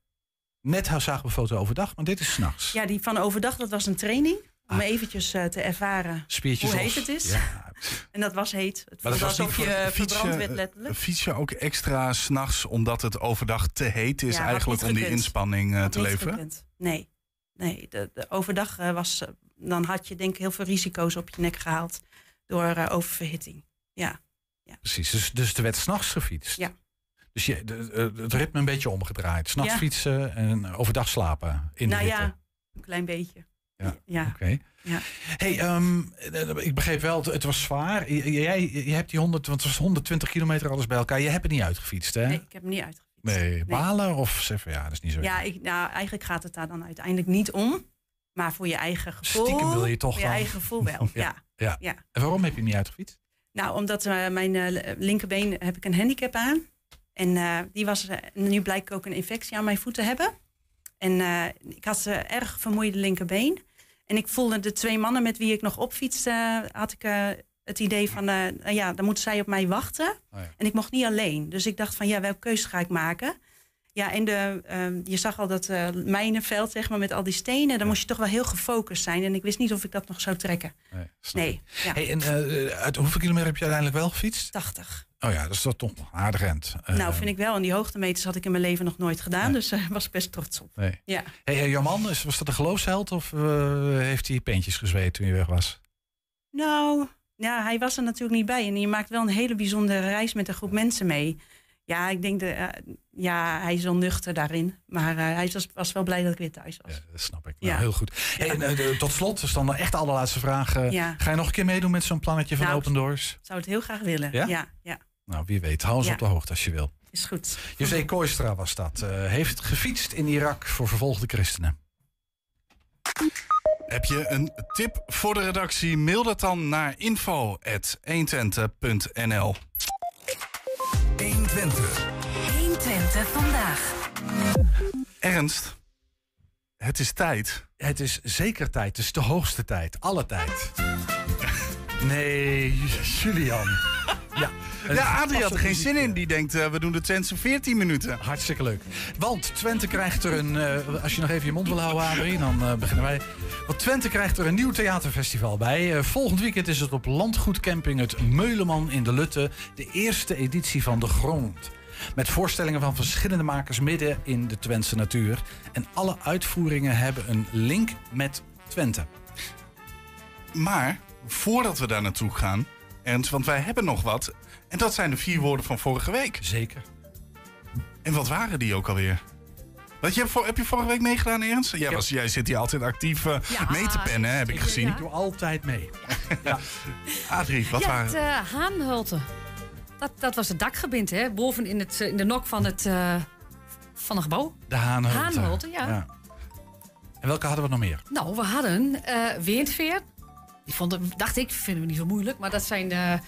Speaker 2: Net zagen we een foto overdag, maar dit is s'nachts.
Speaker 12: Ja, die van overdag, dat was een training. Om eventjes eh, te ervaren
Speaker 2: Spiertjes
Speaker 12: hoe
Speaker 2: los.
Speaker 12: heet het is.
Speaker 2: Ja. (laughs)
Speaker 12: En dat was heet. Het
Speaker 3: Maar
Speaker 12: voelde alsof je eh,
Speaker 3: fiets
Speaker 12: verbrand werd letterlijk.
Speaker 3: Fiets je ook extra s'nachts omdat het overdag te heet is
Speaker 12: Ja,
Speaker 3: eigenlijk om die inspanning eh, te leveren?
Speaker 12: gekund. Nee, nee de, de overdag eh, was... eh, dan had je denk ik heel veel risico's op je nek gehaald. Door eh, oververhitting. Ja,
Speaker 2: Precies, dus, dus er werd s'nachts gefietst.
Speaker 12: Ja.
Speaker 2: Dus je, de, de- het ritme een beetje omgedraaid. S'nachts
Speaker 12: Ja.
Speaker 2: fietsen en overdag slapen in de
Speaker 12: nou
Speaker 2: hitte.
Speaker 12: ja, een klein beetje.
Speaker 2: Ja.
Speaker 12: Ja.
Speaker 2: Oké.
Speaker 12: Ja.
Speaker 2: Hey, ehm, eh, ik begreep wel, het, het was zwaar. Jij je hebt die 100, want het was 120 kilometer alles bij elkaar. Je hebt het niet uitgefietst, hè?
Speaker 12: Nee, ik heb hem niet uitgefietst.
Speaker 2: Nee, balen of zeg van ja, dat is niet zo.
Speaker 12: Ja, ik, nou, eigenlijk gaat het daar dan uiteindelijk niet om. Maar voor je eigen gevoel...
Speaker 2: Stiekem wil je toch
Speaker 12: Voor je eigen gevoel wel, (laughs) ja.
Speaker 2: ja.
Speaker 12: ja.
Speaker 2: En waarom heb je hem niet uitgefietst?
Speaker 12: Nou, omdat eh, mijn eh, linkerbeen heb ik een handicap aan. En eh, die was, eh, nu blijkt ook een infectie aan mijn voeten hebben. En eh, ik had eh, erg vermoeide linkerbeen. En ik voelde de twee mannen met wie ik nog opfietste, had ik eh, het idee van, eh, nou ja, dan moeten zij op mij wachten.
Speaker 2: Oh ja.
Speaker 12: En ik mocht niet alleen. Dus ik dacht van, ja, welke keuze ga ik maken? Ja, en de, ehm, je zag al dat eh mijnenveld, zeg maar, met al die stenen. Dan moest je toch wel heel gefocust zijn. En ik wist niet of ik dat nog zou trekken.
Speaker 2: Nee,
Speaker 12: Nee, ja.
Speaker 2: Hey, en eh, uit hoeveel kilometer heb je uiteindelijk wel gefietst?
Speaker 12: 80.
Speaker 2: Oh ja, dat is toch nog een aardig end. Eh,
Speaker 12: nou, vind ik wel. En die hoogtemeters had ik in mijn leven nog nooit gedaan. Dus daar was ik best trots op.
Speaker 2: Nee.
Speaker 12: Ja.
Speaker 2: Hey, eh, jouw man, is- was dat een geloofsheld of eh, heeft hij peentjes gezweet toen je weg was?
Speaker 12: Nou, ja, hij was er natuurlijk niet bij. En je maakt wel een hele bijzondere reis met een groep mensen mee. Ja, ik denk, de, eh, ja, hij is wel nuchter daarin. Maar eh, hij was, was wel blij dat ik weer thuis was.
Speaker 2: Ja, dat snap ik. Nou,
Speaker 12: Ja.
Speaker 2: Heel goed. Hey, en, eh, tot slot, dus dan echt de allerlaatste vraag. eh. Ga je nog een keer meedoen met zo'n plannetje van
Speaker 12: Nou,
Speaker 2: Open Doors?
Speaker 12: Ik zou het heel graag willen.
Speaker 2: Ja,
Speaker 12: ja,
Speaker 2: Nou, wie weet. Hou ons
Speaker 12: Ja.
Speaker 2: op de hoogte als je wil.
Speaker 12: is goed.
Speaker 2: José Kooistra was dat. eh, heeft gefietst in Irak voor vervolgde christenen.
Speaker 3: Heb je een tip voor de redactie? Mail dat dan naar info.120.nl
Speaker 4: 120. 120 vandaag.
Speaker 3: Ernst, Het is tijd.
Speaker 2: Het is zeker tijd. Het is de hoogste tijd. Alle tijd. (laughs) Nee, Julian. Ja,
Speaker 3: Ja, Adrie had er geen zin in. Die denkt, eh, we doen de Twentse 14 minuten.
Speaker 2: Hartstikke leuk. Want Twente krijgt er een... eh, als je nog even je mond wil houden, Adrie, dan eh, beginnen wij. Want Twente krijgt er een nieuw theaterfestival bij. Volgend weekend is het op Landgoedcamping het Meuleman in de Lutte. De eerste editie van De Grond. Met voorstellingen van verschillende makers midden in de Twentse natuur. En alle uitvoeringen hebben een link met Twente.
Speaker 3: Maar voordat we daar naartoe gaan, Ernst, want wij hebben nog wat. En dat zijn de vier woorden van vorige week.
Speaker 2: Zeker.
Speaker 3: En wat waren die ook alweer? Wat, je hebt voor, heb je vorige week meegedaan, Ernst? Jij, was, jij zit hier altijd actief eh,
Speaker 13: Ja,
Speaker 3: mee te pennen, hè, heb ik gezien.
Speaker 13: ja.
Speaker 2: Ik doe altijd mee. (laughs)
Speaker 3: Adrie, wat
Speaker 13: ja,
Speaker 3: waren...
Speaker 13: het uh, Haanhulte. Dat, dat was het dakgebind, hè? Boven in, het, eh, in de nok van het, eh, van een gebouw.
Speaker 2: De Haanhulte.
Speaker 13: Haanhulte, ja.
Speaker 2: En welke hadden we nog meer?
Speaker 13: Nou, we hadden eh windveer. Die vonden, dacht ik, vinden we niet zo moeilijk. Maar dat zijn de,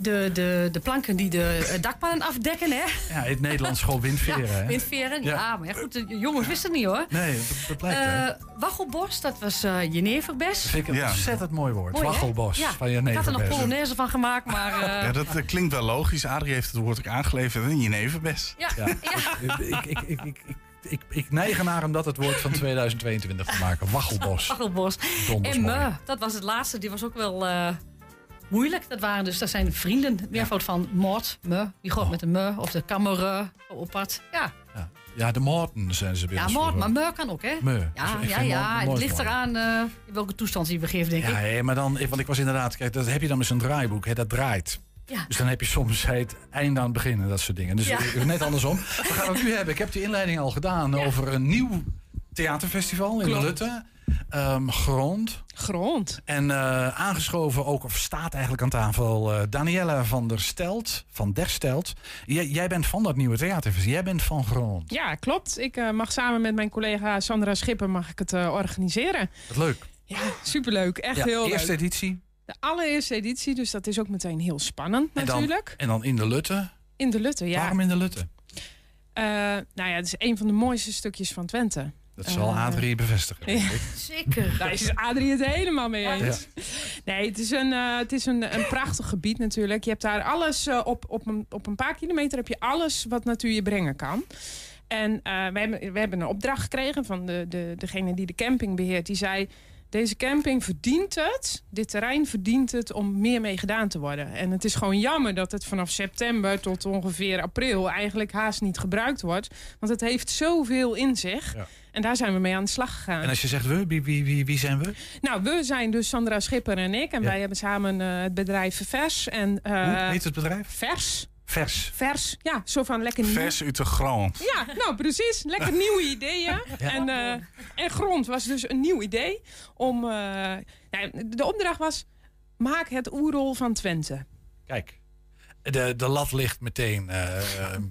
Speaker 13: de, de, de planken die de eh, dakpannen afdekken, hè?
Speaker 2: Ja, in het Nederlands gewoon windveren.
Speaker 13: Ja,
Speaker 2: hè?
Speaker 13: windveren. Ja.
Speaker 2: Ja.
Speaker 13: maar ja, goed, de jongens wisten het niet hoor.
Speaker 2: Nee, dat, dat blijkt. hè.
Speaker 13: Eh Waggelbos, dat was eh jeneverbes.
Speaker 2: Dat vind ik een
Speaker 3: Ja.
Speaker 2: ontzettend mooi woord.
Speaker 13: Mooi, hè?
Speaker 2: Waggelbos
Speaker 13: Ja.
Speaker 2: van je
Speaker 13: Ik had er nog. Polonaise van gemaakt, maar... eh,
Speaker 3: Ja, dat klinkt wel logisch. Adrie heeft het woord ook aangeleverd in Jeneverbest.
Speaker 13: ja,
Speaker 2: Ja.
Speaker 13: ja.
Speaker 2: ik, ik, ik, ik, ik, ik, neig ernaar om dat het woord van 2022 te maken. Waggelbos. (laughs)
Speaker 13: Waggelbos. En me, dat was het laatste. Die was ook wel eh, moeilijk. Dat waren dus, dat zijn vrienden. Meervoud van Mort, me. Die
Speaker 2: Oh.
Speaker 13: gaat met de me of de kamera op pad. Ja,
Speaker 2: Ja. ja, de Moorten zijn ze bij
Speaker 13: ja Mort, maar me kan ook, hè?
Speaker 2: Me.
Speaker 13: Ja, ja, ja. Het ligt eraan eh, in welke toestand hij begeeft, denk
Speaker 2: Ja,
Speaker 13: ik.
Speaker 2: hé, maar dan, want ik was inderdaad, kijk, dat heb je dan met zo'n draaiboek, hè, dat draait.
Speaker 13: Ja.
Speaker 2: Dus dan heb je soms het einde aan het begin en dat soort dingen. Dus
Speaker 13: Ja.
Speaker 2: net andersom. We gaan het nu hebben. Ik heb de inleiding al gedaan over een nieuw theaterfestival in
Speaker 14: Klopt.
Speaker 2: Lutte. Ehm, grond.
Speaker 14: Grond.
Speaker 2: En eh, aangeschoven ook, of staat eigenlijk aan tafel, eh Danielle van der Stelt, van Der Stelt. Jij, jij bent van dat nieuwe theaterfestival. Jij bent van grond.
Speaker 14: Ja, klopt. Ik eh, mag samen met mijn collega Sandra Schipper mag ik het organiseren.
Speaker 2: Wat leuk.
Speaker 14: Ja, superleuk. Echt
Speaker 2: Ja,
Speaker 14: heel
Speaker 2: eerste
Speaker 14: leuk.
Speaker 2: editie.
Speaker 14: De allereerste editie, dus dat is ook meteen heel spannend
Speaker 2: En dan,
Speaker 14: natuurlijk.
Speaker 2: en dan in de Lutte.
Speaker 14: In de Lutte, ja.
Speaker 2: Waarom in de Lutte?
Speaker 14: Eh, nou ja, het is een van de mooiste stukjes van Twente.
Speaker 2: Dat zal
Speaker 14: Eh,
Speaker 2: Adrie bevestigen. (laughs)
Speaker 13: Zeker.
Speaker 14: Daar is Adrie het helemaal mee eens. Nee, het is, een, eh, het is een, een prachtig gebied natuurlijk. Je hebt daar alles op, op, een, op een paar kilometer heb je alles wat natuur je brengen kan. En eh, we, hebben, we hebben een opdracht gekregen van de, de, degene die de camping beheert. Die zei, deze camping verdient het, dit terrein verdient het om meer mee gedaan te worden. En het is gewoon jammer dat het vanaf september tot ongeveer april eigenlijk haast niet gebruikt wordt. Want het heeft zoveel in zich.
Speaker 2: Ja.
Speaker 14: En daar zijn we mee aan de slag gegaan.
Speaker 2: En als je zegt we, wie, wie, wie, wie zijn we?
Speaker 14: Nou, we zijn dus Sandra Schipper en ik. En
Speaker 2: Ja.
Speaker 14: wij hebben samen eh, het bedrijf Vers. En, eh,
Speaker 2: Hoe heet het bedrijf?
Speaker 14: Vers.
Speaker 2: Vers.
Speaker 14: Vers. Ja, zo van lekker nieuw.
Speaker 3: Vers uit de grond.
Speaker 14: Ja, nou precies. Lekker nieuwe ideeën. (laughs) En, eh, en grond was dus een nieuw idee. Om, eh, nou, de opdracht was, maak het oerol van Twente.
Speaker 2: Kijk, de, de lat ligt meteen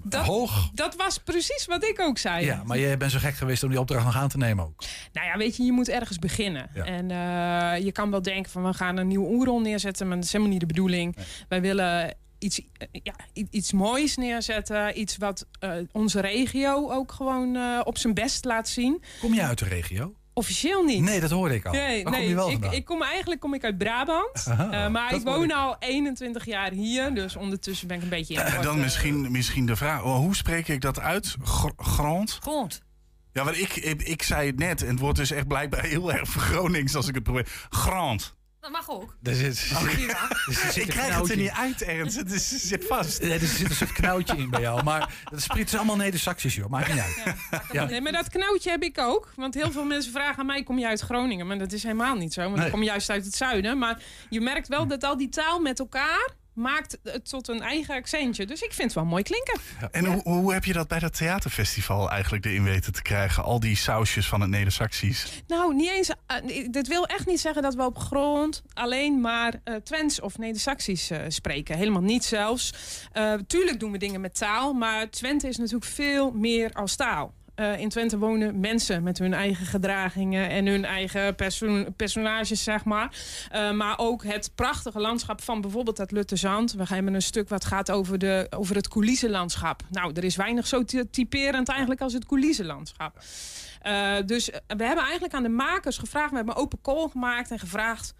Speaker 14: Dat-
Speaker 2: hoog.
Speaker 14: Dat was precies wat ik ook zei.
Speaker 2: Ja, maar jij bent zo gek geweest om die opdracht nog aan te nemen ook.
Speaker 14: Nou ja, weet je, je moet ergens beginnen.
Speaker 2: Ja.
Speaker 14: En eh, je kan wel denken van we gaan een nieuw oerol neerzetten, maar dat is helemaal niet de bedoeling. Wij willen iets, eh, ja, iets moois neerzetten. Iets wat eh, onze regio ook gewoon eh, op zijn best laat zien.
Speaker 2: Kom je uit de regio?
Speaker 14: Officieel niet.
Speaker 2: Nee, dat hoorde ik al.
Speaker 14: Nee,
Speaker 2: Waar
Speaker 14: nee,
Speaker 2: kom je wel
Speaker 14: ik, ik kom eigenlijk kom ik uit Brabant.
Speaker 2: Aha,
Speaker 14: Eh, maar ik woon
Speaker 2: ik.
Speaker 14: al 21 jaar hier. Dus ondertussen ben ik een beetje in
Speaker 3: dan misschien, misschien de vraag, oh, hoe spreek ik dat uit? Gr- grond?
Speaker 13: Grond.
Speaker 3: Ja, want ik, ik, ik zei het net en het wordt dus echt blijkbaar heel erg Gronings als ik het probeer. Grond.
Speaker 13: Dat mag ook.
Speaker 2: Zit (laughs)
Speaker 3: Ik krijg het er niet uit, Ernst. Het is, zit vast.
Speaker 2: Nee, er zit een soort knoutje in bij jou. Maar dat spreekt ze allemaal joh. Maakt niet uit. Ja.
Speaker 14: Nee, maar dat knoutje heb ik ook. Want heel veel mensen vragen aan mij, kom je uit Groningen? Maar dat is helemaal niet zo. Want
Speaker 2: Nee.
Speaker 14: ik kom juist uit het zuiden. Maar je merkt wel dat al die taal met elkaar maakt het tot een eigen accentje. Dus ik vind het wel mooi klinken.
Speaker 3: En hoe, hoe heb je dat bij dat theaterfestival eigenlijk erin weten te krijgen? Al die sausjes van het Neder-Saxisch.
Speaker 14: Nou, niet eens. eh, dit wil echt niet zeggen dat we op grond alleen maar eh Twents of Neder-Saxisch eh, spreken. Helemaal niet zelfs. Eh, tuurlijk doen we dingen met taal, maar Twente is natuurlijk veel meer als taal. Eh, in Twente wonen mensen met hun eigen gedragingen en hun eigen perso- personages, zeg maar. Eh, maar ook het prachtige landschap van bijvoorbeeld het Luttezand. We hebben een stuk wat gaat over, de, over het coulissenlandschap. Nou, er is weinig zo ty- typerend eigenlijk als het coulissenlandschap. Eh, dus we hebben eigenlijk aan de makers gevraagd, we hebben een open call gemaakt en gevraagd.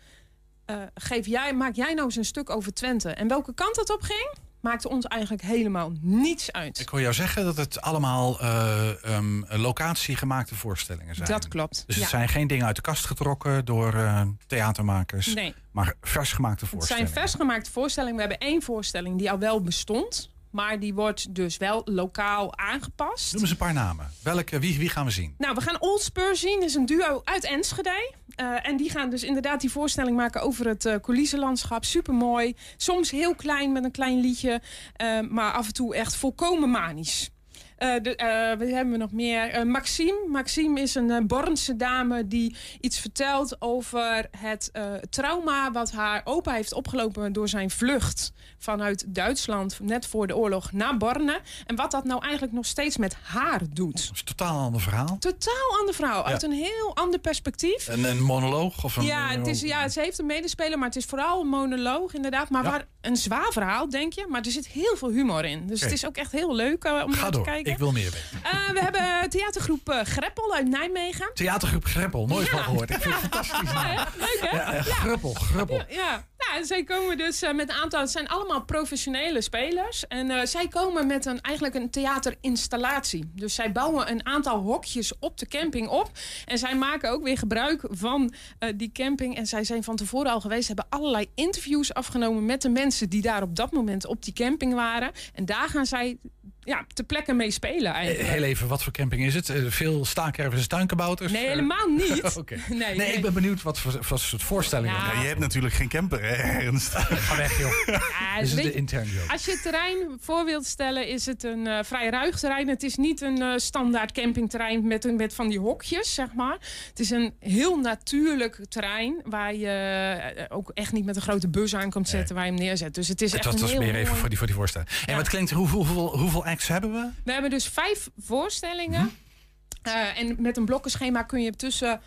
Speaker 14: geef jij, maak jij nou eens een stuk over Twente. En welke kant het op ging, maakte ons eigenlijk helemaal niets uit.
Speaker 2: Ik hoor jou zeggen dat het allemaal eh ehm, locatiegemaakte voorstellingen zijn.
Speaker 14: Dat klopt.
Speaker 2: Dus het zijn geen dingen uit de kast getrokken door eh, theatermakers.
Speaker 14: Nee.
Speaker 2: Maar vers gemaakte
Speaker 14: Het zijn
Speaker 2: voorstellingen.
Speaker 14: versgemaakte voorstellingen. We hebben één voorstelling die al wel bestond. Maar die wordt dus wel lokaal aangepast.
Speaker 2: Noem eens een paar namen. Welke, wie, wie gaan we zien?
Speaker 14: Nou, we gaan Old Spur zien. Dat is een duo uit Enschede. Eh, en die gaan dus inderdaad die voorstelling maken over het uh, coulissenlandschap. Supermooi. Soms heel klein met een klein liedje. eh, maar af en toe echt volkomen manisch. Eh, de, eh, wat hebben we nog meer? Eh, Maxime. Maxime is een Bornse dame die iets vertelt over het trauma wat haar opa heeft opgelopen door zijn vlucht vanuit Duitsland net voor de oorlog naar Borne. En wat dat nou eigenlijk nog steeds met haar doet.
Speaker 2: Dat is een totaal ander verhaal.
Speaker 14: Totaal ander verhaal. Uit een heel ander perspectief.
Speaker 2: Een, een monoloog of een.
Speaker 14: Ja, het is, ja, ze heeft een medespeler, maar het is vooral een monoloog inderdaad. Maar
Speaker 2: Ja.
Speaker 14: waar, een zwaar verhaal, denk je. Maar er zit heel veel humor in. Dus het is ook echt heel leuk om naar te
Speaker 2: door.
Speaker 14: Kijken.
Speaker 2: Ik wil meer weten.
Speaker 14: Uh, we hebben theatergroep uh, Greppel uit Nijmegen.
Speaker 2: Theatergroep Greppel, nooit
Speaker 14: Ja.
Speaker 2: van gehoord. Ik vind het fantastisch.
Speaker 14: Hè? Leuk hè?
Speaker 2: Ja, eh, Gruppel, gruppel.
Speaker 14: Ja, en zij komen dus eh, met een aantal... Het zijn allemaal professionele spelers. En eh, zij komen met een, eigenlijk een theaterinstallatie. Dus zij bouwen een aantal hokjes op de camping op. En zij maken ook weer gebruik van eh, die camping. En zij zijn van tevoren al geweest. Hebben allerlei interviews afgenomen met de mensen... die daar op dat moment op die camping waren. En daar gaan zij ja, ter plekke mee spelen eigenlijk.
Speaker 2: Eh, Heel even, wat voor camping is het? Eh, Veel staakervers en tuinkabouters?
Speaker 14: Nee,
Speaker 2: Eh,
Speaker 14: helemaal (laughs) niet. Nee,
Speaker 2: Nee,
Speaker 14: nee.
Speaker 2: ik ben benieuwd wat voor, wat soort voorstellingen.
Speaker 14: Ja.
Speaker 3: Ja, je hebt natuurlijk geen camper, hè, Ernst? (laughs)
Speaker 2: Ga weg, joh.
Speaker 14: Ja,
Speaker 2: Dit is
Speaker 14: weet
Speaker 2: de
Speaker 14: je,
Speaker 2: intern joke.
Speaker 14: Als je het terrein voor wilt stellen, is het een eh, vrij ruig terrein. Het is niet een eh, standaard campingterrein met, een- met van die hokjes, zeg maar. Het is een heel natuurlijk terrein waar je ook echt niet met een grote bus aan komt zetten waar je hem neerzet. Dus het is
Speaker 2: Het
Speaker 14: echt
Speaker 2: was,
Speaker 14: een
Speaker 2: was
Speaker 14: heel
Speaker 2: meer even voor die, voor die voorstelling. En wat klinkt, hoeveel, hoeveel, hoeveel acts hebben we?
Speaker 14: We hebben dus vijf voorstellingen. Eh, en met een blokkenschema kun je tussen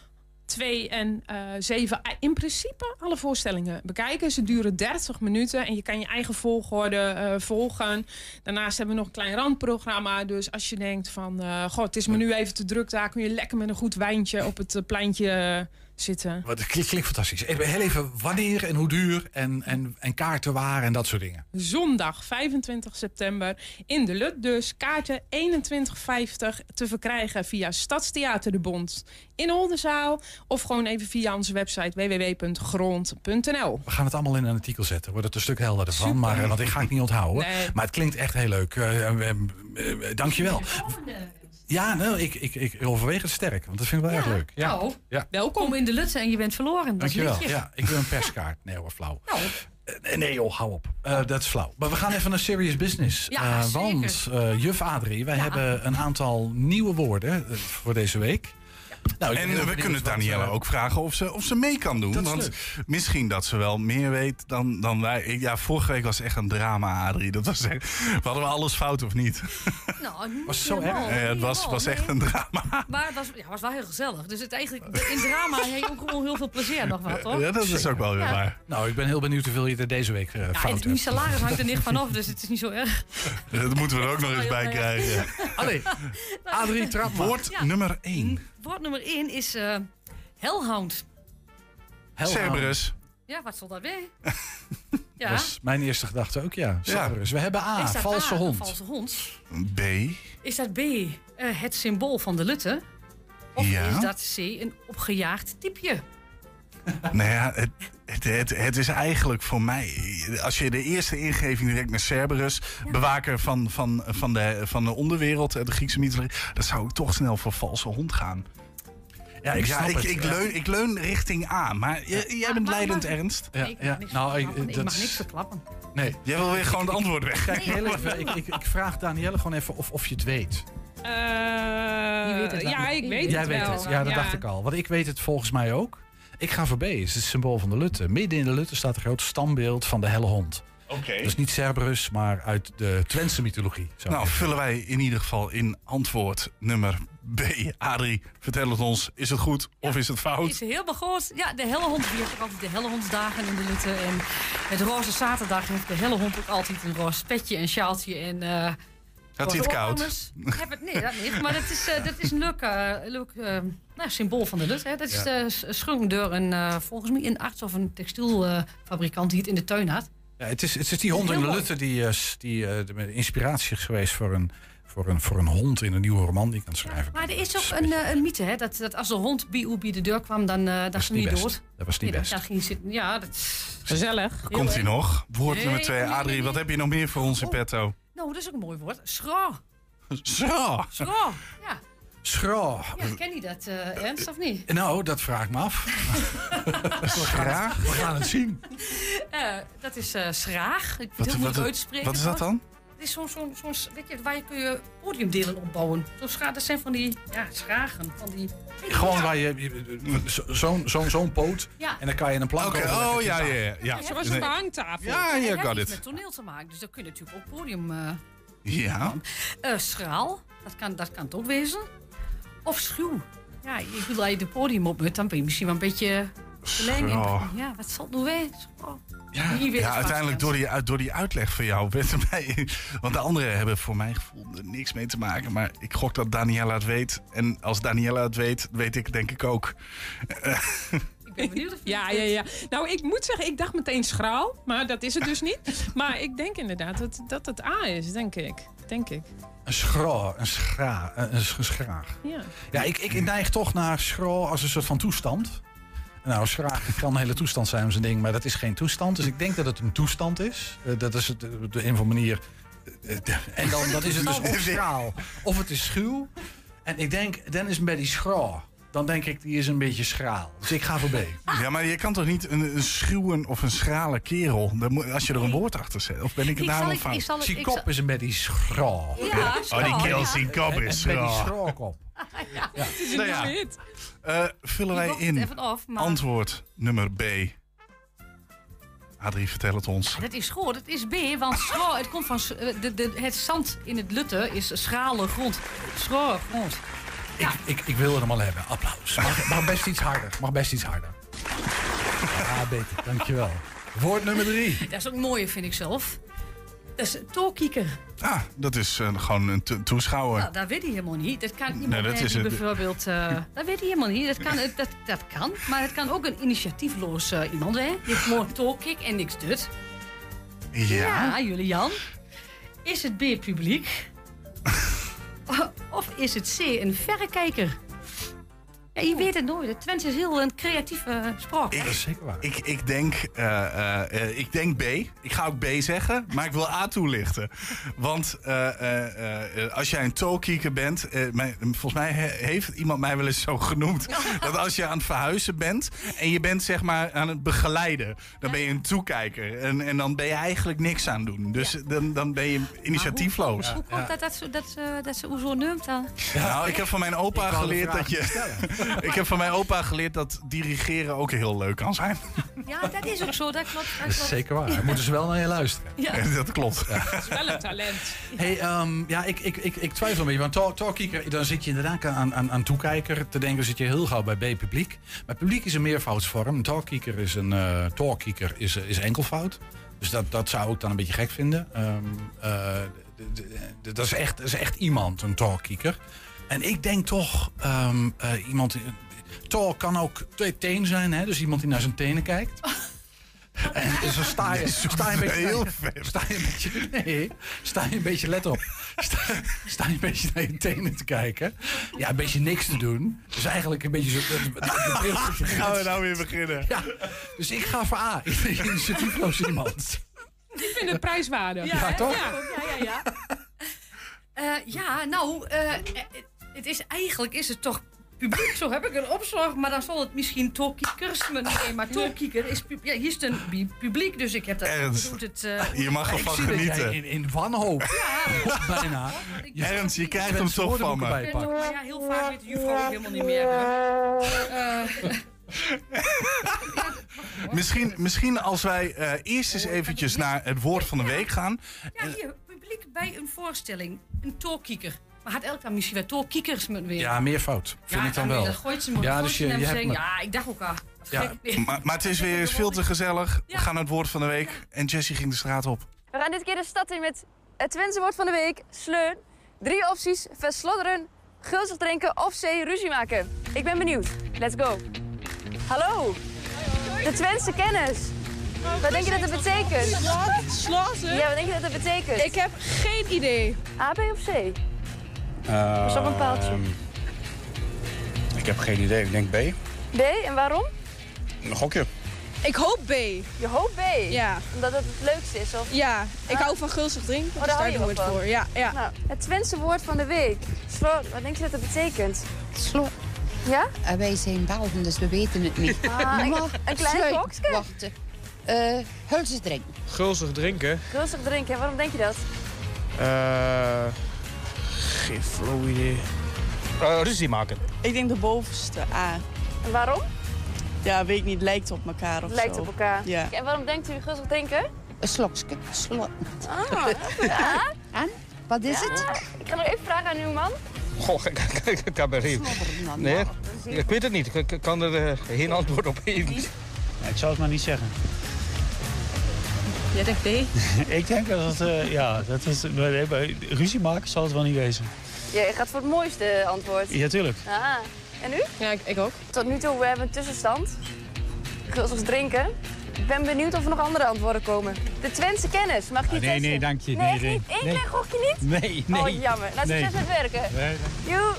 Speaker 14: twee en eh, zeven eh, in principe alle voorstellingen bekijken. Ze duren 30 minuten en je kan je eigen volgorde volgen. Daarnaast hebben we nog een klein randprogramma. Dus als je denkt van, god, het is me nu even te druk daar... kun je lekker met een goed wijntje op het pleintje zitten.
Speaker 2: Wat, het klinkt, klinkt fantastisch. Even, heel even wanneer en hoe duur en, en, en kaarten waar en dat soort dingen.
Speaker 14: Zondag 25 september in de Lut dus. Kaarten 21,50 te verkrijgen via Stadstheater de Bond in Oldenzaal. Of gewoon even via onze website www.grond.nl.
Speaker 2: We gaan het allemaal in een artikel zetten. Wordt het een stuk helderder van. Maar, want ik ga het niet onthouden.
Speaker 14: Nee.
Speaker 2: Maar het klinkt echt heel leuk. Eh, eh, eh, dankjewel. Ja, nou, ik, ik, ik overweeg het sterk. Want dat vind ik wel erg leuk. Ja.
Speaker 13: Nou,
Speaker 2: Ja.
Speaker 13: welkom in de Lutse en je bent verloren. Dat
Speaker 2: Dankjewel. Ja, ik wil een perskaart. Nee hoor, flauw.
Speaker 13: Nou,
Speaker 2: Eh, nee joh, hou op. Eh, dat is flauw. Maar we gaan even naar serious business.
Speaker 13: Ja,
Speaker 2: Eh, want juf Adrie, wij hebben een aantal nieuwe woorden voor deze week. Nou,
Speaker 3: En we kunnen Danielle
Speaker 2: eh,
Speaker 3: ook vragen of ze, of ze mee kan doen. Want
Speaker 2: leuk.
Speaker 3: misschien dat ze wel meer weet dan, dan wij. Ja, vorige week was echt een drama, Adrie. Dat was echt, hadden we alles fout of niet? (laughs)
Speaker 13: nou, niet
Speaker 2: Was het zo
Speaker 13: helemaal,
Speaker 2: erg?
Speaker 3: Ja, het was, was echt
Speaker 13: nee.
Speaker 3: een drama.
Speaker 13: Maar het was, ja, was wel heel gezellig. Dus het eigenlijk, in drama heb je ook gewoon heel veel plezier nog wat, hoor.
Speaker 3: Ja, dat is ook wel weer
Speaker 13: Ja.
Speaker 3: waar.
Speaker 2: Nou, ik ben heel benieuwd hoeveel je er deze week eh,
Speaker 13: Ja,
Speaker 2: fout hebt.
Speaker 13: salaris hangt er niet (laughs) vanaf, dus het is niet zo erg.
Speaker 3: Dat moeten we er ook nog eens bij krijgen.
Speaker 2: Allee, (laughs) Adrie, trap maar.
Speaker 3: Woord
Speaker 13: Ja.
Speaker 3: nummer 1.
Speaker 13: Woord nummer 1 is eh Hellhound.
Speaker 2: Hellhound.
Speaker 3: Cerberus.
Speaker 13: Ja, wat zal dat weer? (laughs) Ja.
Speaker 2: Dat is mijn eerste gedachte ook, ja. Cerberus. We hebben A,
Speaker 13: Is dat
Speaker 2: valse
Speaker 13: A,
Speaker 2: hond.
Speaker 13: valse hond?
Speaker 3: B.
Speaker 13: Is dat B, eh, het symbool van de Lutte? Of
Speaker 3: Ja.
Speaker 13: is dat C, een opgejaagd typje?
Speaker 3: Nou ja, het, het, het, het is eigenlijk voor mij... Als je de eerste ingeving direct naar Cerberus... bewaker van, van, van, de, van de onderwereld, eh, de Griekse mythologie... dan zou ik toch snel voor valse hond gaan.
Speaker 2: Ja, ik snap
Speaker 3: ik,
Speaker 2: het.
Speaker 3: ik,
Speaker 2: Ja.
Speaker 3: leun, ik leun richting A. Maar jij bent leidend,
Speaker 13: maar-
Speaker 3: Ernst.
Speaker 2: Ja,
Speaker 13: ik, mag niks
Speaker 2: Nou, ik, dat
Speaker 13: mag niks verklappen.
Speaker 2: Nee.
Speaker 3: Jij wil weer gewoon het antwoord weg.
Speaker 2: Kijk, heel even, ik, ik, ik vraag Danielle gewoon even of, of je het weet.
Speaker 14: Eh,
Speaker 13: weet het
Speaker 14: ja, ik weet
Speaker 2: Jij
Speaker 14: het
Speaker 2: weet
Speaker 14: wel.
Speaker 2: het. Ja, dat dacht ik al. Want ik weet het volgens mij ook. Ik ga voor B. Het is het symbool van de Lutte. Midden in de Lutte staat een groot standbeeld van de helle hond.
Speaker 3: Oké.
Speaker 2: Dus niet Cerberus, maar uit de Twentse mythologie. zou
Speaker 3: Nou, vullen wij in ieder geval in antwoord nummer B. Adrie, vertel het ons. Is het goed of is het fout?
Speaker 13: Is helemaal goed. Ja, de hellehond viert ook altijd de hellehondsdagen in de Lutte. En met roze zaterdag heeft de hellehond ook altijd een roze petje en sjaaltje. En, eh
Speaker 3: Had hij het koud?
Speaker 13: heb het, nee, dat niet. Maar dat is, eh, dat is een leuk, eh, leuk eh, nou, symbool van de Lutte. Hè. Dat is
Speaker 2: Ja.
Speaker 13: de een, eh, volgens mij een arts of een textielfabrikant die het in de tuin had.
Speaker 2: Ja, het, is, het is die hond in de. Lutte die, eh, die eh, de inspiratie is geweest voor een, voor, een, voor een hond in een nieuwe roman die ik aan het schrijven. ben.
Speaker 13: Maar er is ook een, een mythe, hè, dat, dat als de hond bij de deur kwam, dan, eh dan
Speaker 2: was
Speaker 13: ging
Speaker 2: niet best.
Speaker 13: dood.
Speaker 2: Dat was niet
Speaker 13: Nee,
Speaker 2: best.
Speaker 13: dan ging hij zitten. Ja, dat is
Speaker 14: Gezellig.
Speaker 3: Komt hij nog? Woord nummer 2.
Speaker 13: nee, nee,
Speaker 3: Adrie, wat heb je nog meer voor ons in petto?
Speaker 13: Nou, dat is ook een mooi woord. Schra.
Speaker 3: Zo.
Speaker 13: Schra. Ja.
Speaker 2: Schra.
Speaker 13: ja, ken je dat, eh Ernst, of niet?
Speaker 2: Nou, dat vraag ik me af. (laughs)
Speaker 3: Graag.
Speaker 2: We gaan het zien.
Speaker 13: Eh, dat is eh schraag. Ik wil het niet uitspreken.
Speaker 3: wat is dat dan?
Speaker 13: Het is zo'n, zo'n, zo'n, weet je, waar je kun je podiumdelen opbouwen. Zo scha- dat zijn van die, ja, schragen. Van die,
Speaker 2: Gewoon waar je, je- zo- zo'n zo'n zo'n poot
Speaker 13: Ja.
Speaker 2: en dan kan je een plank over leggen.
Speaker 3: oh ja, ja, ja. Nee.
Speaker 14: een behangtafel.
Speaker 3: Ja,
Speaker 13: Het
Speaker 3: je it.
Speaker 13: met toneel te maken, dus dan kun je natuurlijk ook podium... eh
Speaker 3: Ja.
Speaker 13: eh, schraal, dat kan, dat kan het ook wezen. Of schuw. Ja, ik bedoel, als je de podium op moet, dan ben je misschien wel een beetje... verlenging.
Speaker 3: Schraal.
Speaker 13: Ja, wat zal het wezen? Schraal.
Speaker 3: Ja, ja uiteindelijk door die, uit- door die uitleg van jou werd er mij... Want de anderen hebben voor mijn gevoel er niks mee te maken. Maar ik gok dat Daniela het weet. En als Daniela het weet, weet ik denk ik ook.
Speaker 13: Ik ben benieuwd of je
Speaker 14: Ja, ja,
Speaker 13: weet.
Speaker 14: ja. Nou, ik moet zeggen, ik dacht meteen schraal. Maar dat is het dus niet. Maar ik denk inderdaad dat, dat het A is, denk ik. Denk ik.
Speaker 2: Een schra, een schra, een, een sch- schraag.
Speaker 14: Ja.
Speaker 2: Ja, ik, ik neig toch naar schra als een soort van toestand. Nou, schraag kan een hele toestand zijn, zijn ding, maar dat is geen toestand. Dus ik denk dat het een toestand is. Eh, dat is het eh, op de een of andere manier. eh, En dan dat is het dus (laughs) of schaal of het is schuw. En ik denk, dan is bij die schra. Dan denk ik, die is een beetje schraal. Dus ik ga voor B. (laughs)
Speaker 3: Ja, maar je kan toch niet een, een schuwen of een schrale kerel... Als je er een woord achter zet. Of ben ik het
Speaker 13: Ik
Speaker 3: nou
Speaker 13: zal,
Speaker 3: nog
Speaker 13: ik, ik
Speaker 3: fout?
Speaker 13: zal,
Speaker 2: Zijn
Speaker 13: ik
Speaker 2: kop
Speaker 13: zal-
Speaker 2: is een beetje schra.
Speaker 13: Ja,
Speaker 3: Oh, die kerel
Speaker 13: ja.
Speaker 3: zijn kop
Speaker 2: En
Speaker 3: is
Speaker 2: met die
Speaker 3: schra.
Speaker 2: schraakop. (laughs)
Speaker 14: Het is een
Speaker 3: Nou ja. Eh, vullen wij in
Speaker 13: even af, maar-
Speaker 3: antwoord nummer B. Adrie, vertel het ons.
Speaker 13: Dat is goed, het is B, want schro, het komt van eh, de, de, het zand in het lutte is schrale grond. Schro, grond.
Speaker 2: Ik, ik, ik wil het allemaal hebben. Applaus. Mag, mag best iets harder. Mag best iets harder. Ja, beter. Dankjewel. Woord nummer drie.
Speaker 13: Dat is ook mooi, vind ik zelf. Dat is toekieker.
Speaker 3: Ah, dat is eh, gewoon een to- toeschouwer.
Speaker 13: Nou, dat weet hij helemaal niet. Dat kan iemand
Speaker 3: Nee, dat
Speaker 13: zijn
Speaker 3: is
Speaker 13: die
Speaker 3: het.
Speaker 13: bijvoorbeeld... eh, (laughs) dat weet hij helemaal niet. Dat kan, eh, dat, dat kan. Maar het kan ook een initiatiefloos eh, iemand zijn. Die gewoon toekik en niks doet.
Speaker 3: Ja.
Speaker 13: Ja, Julian. Is het B, publiek? (laughs) of is het C, een verrekijker? Ja, je weet het nooit. Twente is heel een creatieve spraak.
Speaker 2: zeker waar.
Speaker 3: Ik, ik, denk, eh, eh, eh, ik denk B. Ik ga ook B zeggen, maar ik wil A toelichten. Want eh, eh, eh, als jij een toekieker bent... eh, mijn- volgens mij he- heeft iemand mij wel eens zo genoemd... dat als je aan het verhuizen bent en je bent zeg maar aan het begeleiden... dan ben je een toekijker en, en dan ben je eigenlijk niks aan doen. Dus dan, dan ben je initiatiefloos.
Speaker 13: Hoe komt dat dat ze, dat, ze, dat ze zo noemt dan?
Speaker 3: Nou, ik heb van mijn opa geleerd dat je... (laughs) ik heb van mijn opa geleerd dat dirigeren ook heel leuk kan zijn.
Speaker 13: Ja, dat is ook zo. Dat klopt. Dat
Speaker 2: Dat is
Speaker 13: klopt.
Speaker 2: zeker waar. Moeten ze wel naar je luisteren.
Speaker 13: Ja. (laughs)
Speaker 3: dat klopt.
Speaker 14: Het is wel een talent.
Speaker 2: Hey, ehm, ja, ik, ik, ik, ik twijfel een beetje. Want talk- talkkieker, dan zit je inderdaad aan, aan, aan toekijker te denken. zit je heel gauw bij B publiek. Maar publiek is een meervoudsvorm. Een talkkieker is een eh talkkieker is, is enkelvoud. Dus dat, dat zou ik dan een beetje gek vinden. Ehm, eh, dat, is echt, dat is echt iemand, een talkkieker. En ik denk toch ehm, eh, iemand. Kan ook twee teen zijn, hè? dus iemand die naar zijn tenen kijkt. (laughs) En dus dan sta je, sta je een beetje.
Speaker 3: Heel
Speaker 2: Sta je een beetje. Nee, sta je een beetje. Let op. Sta, sta je een beetje naar je tenen te kijken. Ja, een beetje niks te doen. Dus eigenlijk een beetje zo. (laughs)
Speaker 3: Gaan we nou weer beginnen?
Speaker 2: Ja, dus ik ga voor A. (laughs) Initiatiefloos iemand.
Speaker 14: Ik vind het prijswaardig.
Speaker 2: Ja, toch?
Speaker 13: Ja, ja, ja. ja. Eh, ja, nou, eh, het is, eigenlijk is het toch publiek. Zo heb ik een opslag, maar dan zal het misschien toekiekers. Maar nee, maar toekieker is pub- ja, hier is het een publiek, dus ik heb dat.
Speaker 3: Ernst.
Speaker 13: doet het, eh,
Speaker 3: Je mag ervan genieten.
Speaker 2: in, in wanhoop. Bijna.
Speaker 13: ik-
Speaker 3: Ernst, je krijgt hem toch van me.
Speaker 13: ik ben ja, heel vaak weet de juffrouw ook helemaal niet meer. Eh, (laughs)
Speaker 3: Misschien, misschien als wij eh, eerst eens eventjes naar het woord van de week gaan.
Speaker 13: ja, hier, publiek bij een voorstelling. Een toekieker. Maar had elk dan misschien wel toch kiekers moeten weer.
Speaker 2: Ja, meer fout. Vind ik dan wel.
Speaker 13: Gooit ze.
Speaker 2: Ja,
Speaker 13: Ja,
Speaker 2: dus je- je hebt me-
Speaker 13: ja, ik dacht ook al.
Speaker 2: Ja, (laughs)
Speaker 3: Maar, maar het is (laughs) weer eens veel te gezellig. We gaan naar het woord van de week. En Jessie ging de straat op.
Speaker 15: We gaan dit keer de stad in met het Twentse woord van de week, sleun. Drie opties, verslodderen, gulzig drinken of C, ruzie maken. Ik ben benieuwd. Let's go. Hallo. De Twentse kennis. Wat denk je dat het betekent?
Speaker 16: Sloten?
Speaker 15: Ja, wat denk je dat het betekent?
Speaker 16: Ik heb geen idee.
Speaker 15: A, B of C? Pas op een paaltje.
Speaker 17: Ehm, Ik heb geen idee. Ik denk B.
Speaker 15: B, en waarom?
Speaker 17: Een gokje.
Speaker 16: Ik hoop B.
Speaker 15: Je hoopt B?
Speaker 16: Ja.
Speaker 15: Omdat het het leukste is, of?
Speaker 16: Ja, ik hou van gulzig drinken.
Speaker 15: Oh,
Speaker 16: dus
Speaker 15: daar hou
Speaker 16: daar
Speaker 15: je
Speaker 16: doen we het
Speaker 15: van.
Speaker 16: voor. Ja, ja.
Speaker 15: Nou, het Twentse woord van de week. Slot, wat denk je dat het betekent?
Speaker 18: Slot.
Speaker 15: Ja?
Speaker 18: Uh, wij zijn Belgen, dus we weten het niet.
Speaker 15: Ah, een-
Speaker 18: Maar
Speaker 15: een klein gokske?
Speaker 18: Wachten. Uh, drinken.
Speaker 17: Gulzig drinken.
Speaker 15: Gulzig drinken, en waarom denk je dat?
Speaker 17: Eh geen flow idee. Eh, ruzie maken.
Speaker 19: Ik denk de bovenste A.
Speaker 15: En waarom?
Speaker 19: Ja, weet ik niet. Lijkt op elkaar of
Speaker 15: Het lijkt
Speaker 19: zo.
Speaker 15: op elkaar.
Speaker 19: Ja.
Speaker 15: En waarom denkt u gulzig drinken?
Speaker 18: Een slokje. Slot.
Speaker 15: Ah, (laughs) ja.
Speaker 18: En? Wat is
Speaker 15: Ja.
Speaker 18: het?
Speaker 15: Ik ga nog even vragen aan uw man.
Speaker 17: Goh, (laughs) cabaret. Nee, ik weet het niet. Ik ik kan er eh, geen antwoord op geven.
Speaker 20: ik zou het maar niet zeggen.
Speaker 16: Jij denkt B? (laughs)
Speaker 20: ik denk dat het, eh, ja, dat is, nee, bij ruzie maken zal het wel niet wezen.
Speaker 15: Je gaat voor het mooiste antwoord.
Speaker 20: Ja, tuurlijk.
Speaker 15: Ah. En u?
Speaker 16: Ja, ik, ik ook.
Speaker 15: Tot nu toe, we hebben een tussenstand. Gulzig drinken. Ik ben benieuwd of er nog andere antwoorden komen. De Twentse kennis, mag ik die
Speaker 20: Ah, nee,
Speaker 15: testen?
Speaker 20: nee, dank je.
Speaker 15: Nee,
Speaker 20: Nee, nee.
Speaker 15: niet? Eén
Speaker 20: Nee.
Speaker 15: klein gokje niet?
Speaker 20: Nee, nee.
Speaker 15: Oh, jammer. Nou, succes
Speaker 20: Nee.
Speaker 15: met werken.
Speaker 20: Nee,
Speaker 15: Joe.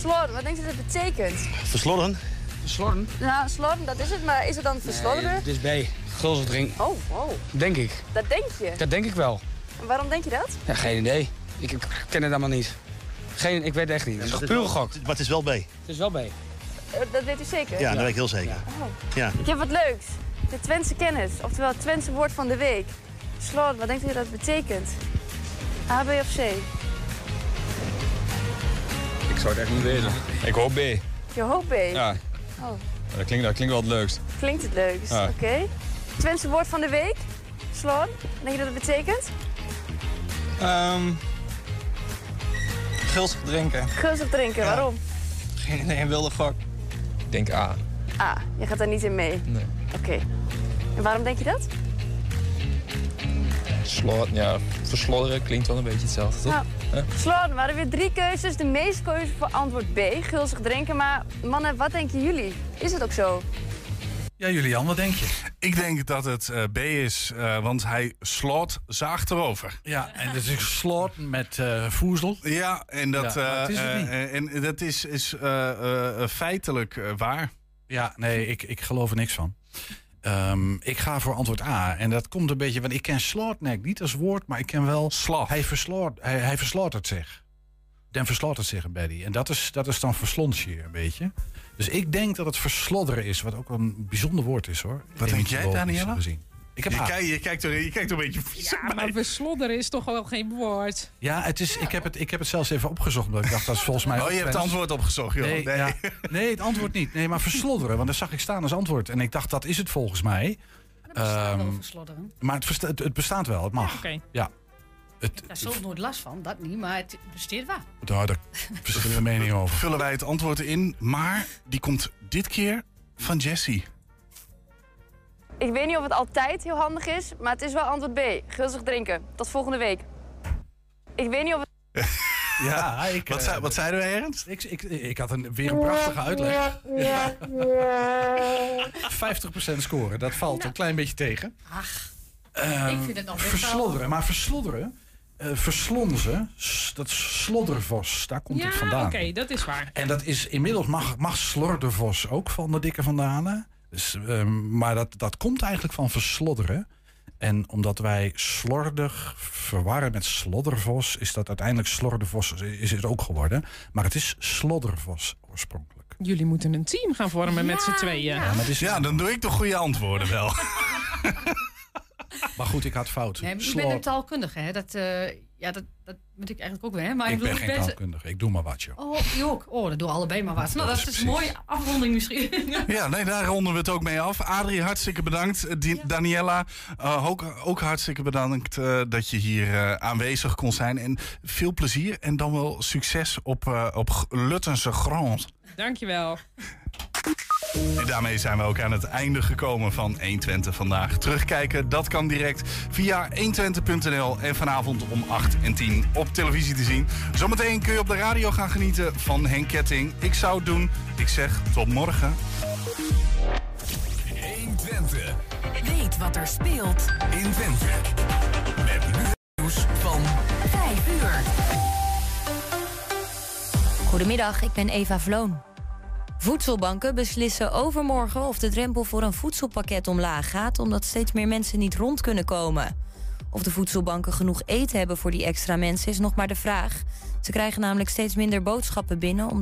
Speaker 15: Slorren, wat denk je dat het betekent?
Speaker 17: Verslodderen. Verslodderen?
Speaker 15: Nou, slorren, dat is het, maar is het dan verslodderen?
Speaker 17: Dit is B. Gulzig drinken.
Speaker 15: Oh, wow.
Speaker 17: Denk ik.
Speaker 15: Dat denk je.
Speaker 17: Dat denk ik wel.
Speaker 15: En waarom denk je dat?
Speaker 17: Ja, geen idee. Ik, ik ken het allemaal niet. Geen, ik weet het echt niet. Het is puur gok.
Speaker 21: Maar het is wel B.
Speaker 17: Het is wel B.
Speaker 15: Eh, Dat weet u zeker?
Speaker 21: Ja, dat weet ik heel zeker.
Speaker 15: Oh.
Speaker 21: Ja.
Speaker 15: Ik heb wat leuks. De Twentse kennis, oftewel het Twentse woord van de week. Slorren, wat denkt u dat het betekent? A, B of C?
Speaker 22: Ik zou het echt niet weten. Ik hoop B.
Speaker 15: Je hoopt B?
Speaker 22: Ja,
Speaker 15: Oh,
Speaker 22: dat klinkt, dat klinkt wel het leukst.
Speaker 15: klinkt het leukst.
Speaker 22: Ja.
Speaker 15: Oké. Twentse woord van de week? Slorren, denk je dat het betekent?
Speaker 22: Ehm gulzig drinken.
Speaker 15: Gulzig drinken, waarom?
Speaker 22: Geen idee, een wilde gok. Ik denk A.
Speaker 15: Ah, je gaat daar niet in mee.
Speaker 22: Nee.
Speaker 15: Oké. En waarom denk je dat?
Speaker 22: Slot, ja, verslodderen klinkt wel een beetje hetzelfde, toch?
Speaker 15: Nou? Slorren, waren weer drie keuzes. De meeste keuze voor antwoord B, gulzig drinken. Maar mannen, wat denken jullie? Is het ook zo?
Speaker 2: Ja, Julian, wat denk je?
Speaker 3: Ik denk dat het eh, B is, eh, want hij slot zaagt erover.
Speaker 2: Ja, en dat is slot met eh voezel.
Speaker 3: Ja, en dat,
Speaker 2: Ja, is
Speaker 3: en dat is, is eh, eh, eh, feitelijk eh, waar.
Speaker 2: Ja, nee, ik, ik geloof er niks van. Ehm, ik ga voor antwoord A. En dat komt een beetje, want ik ken slaughtneck niet als woord, maar ik ken wel.
Speaker 3: Slag.
Speaker 2: Hij, verslaat, hij, hij verslaughtert zich. Dan verslaughtert zich een Betty. En dat is, dat is dan verslonsje een beetje. Dus ik denk dat het verslodderen is, wat ook een bijzonder woord is hoor.
Speaker 3: Wat denk jij, Daniela?
Speaker 2: gezien. Ik heb
Speaker 3: je, kijkt, je, kijkt er, je kijkt er een beetje vies
Speaker 14: Ja, maar verslodderen is toch wel geen woord.
Speaker 2: Ja, het is, Ik, heb het, ik heb het zelfs even opgezocht, omdat ik dacht dat is volgens mij.
Speaker 3: Oh, je hebt het antwoord opgezocht, joh.
Speaker 2: Nee,
Speaker 3: Nee.
Speaker 2: ja. nee, het antwoord niet. Nee, maar verslodderen, want daar zag ik staan als antwoord. En ik dacht, dat is het volgens mij.
Speaker 13: bestaat wel,
Speaker 2: Ehm,
Speaker 13: verslodderen.
Speaker 2: Maar het, versta- het, het bestaat wel, het mag.
Speaker 13: Oké.
Speaker 2: Ja. Het,
Speaker 13: Daar is nooit last van, dat niet, maar het besteedt wel.
Speaker 2: daar daar verschillende meningen over.
Speaker 3: Vullen wij het antwoord in, maar die komt dit keer van Jessie.
Speaker 15: Ik weet niet of het altijd heel handig is, maar het is wel antwoord B. Gulzig drinken. Tot volgende week. Ik weet niet of het... (laughs)
Speaker 2: Ja, ik,
Speaker 3: Wat
Speaker 2: eh,
Speaker 3: zei- wat zeiden we, Ernst?
Speaker 2: Ik, ik, ik had een, weer een prachtige uitleg. (laughs) Ja. 50% scoren, dat valt een klein beetje tegen.
Speaker 13: Ach,
Speaker 2: Ehm,
Speaker 13: ik vind het nog best wel-
Speaker 2: Verslodderen, maar verslodderen, eh verslonzen, dat is sloddervos, daar komt
Speaker 14: ja,
Speaker 2: het vandaan.
Speaker 14: oké, dat is waar.
Speaker 2: En dat is inmiddels mag, mag slordervos ook van de dikke vandaan. Dus, ehm, maar dat, dat komt eigenlijk van verslodderen. En omdat wij slordig verwarren met sloddervos, is dat uiteindelijk slordervos is het ook geworden. Maar het is sloddervos oorspronkelijk.
Speaker 14: Jullie moeten een team gaan vormen met z'n tweeën.
Speaker 3: Ja, dan doe ik de goede antwoorden wel. (laughs)
Speaker 2: Maar goed, ik had fout.
Speaker 13: Nee, maar
Speaker 2: Slor-
Speaker 13: bent een taalkundige, hè? Dat, eh, ja, dat, dat moet ik eigenlijk ook weer. Maar
Speaker 2: ik ben
Speaker 13: bedoel,
Speaker 2: geen taalkundige, ik doe maar wat, joh.
Speaker 13: Oh, je ook. Oh, dat doen allebei maar wat. Nou,
Speaker 2: Dat
Speaker 13: dat,
Speaker 2: is
Speaker 13: is een mooie afronding misschien. (laughs)
Speaker 3: Ja, nee, daar ronden we het ook mee af. Adrie, hartstikke bedankt. Eh, Di- Daniela, eh, ook, ook hartstikke bedankt eh, dat je hier eh, aanwezig kon zijn. En veel plezier en dan wel succes op, eh, op Luttense Grand.
Speaker 14: Dankjewel.
Speaker 3: En daarmee zijn we ook aan het einde gekomen van 120 vandaag. Terugkijken, dat kan direct via 120.nl en vanavond om 8 en 10 op televisie te zien. Zometeen kun je op de radio gaan genieten van Henk Ketting. Ik zou het doen. Ik zeg tot morgen.
Speaker 4: 120. Weet wat er speelt
Speaker 1: in Twente. Met nu nieuws van
Speaker 4: 5 uur.
Speaker 23: Goedemiddag, ik ben Eva Vloon. Voedselbanken beslissen overmorgen of de drempel voor een voedselpakket omlaag gaat, omdat steeds meer mensen niet rond kunnen komen. Of de voedselbanken genoeg eten hebben voor die extra mensen is nog maar de vraag. Ze krijgen namelijk steeds minder boodschappen binnen, omdat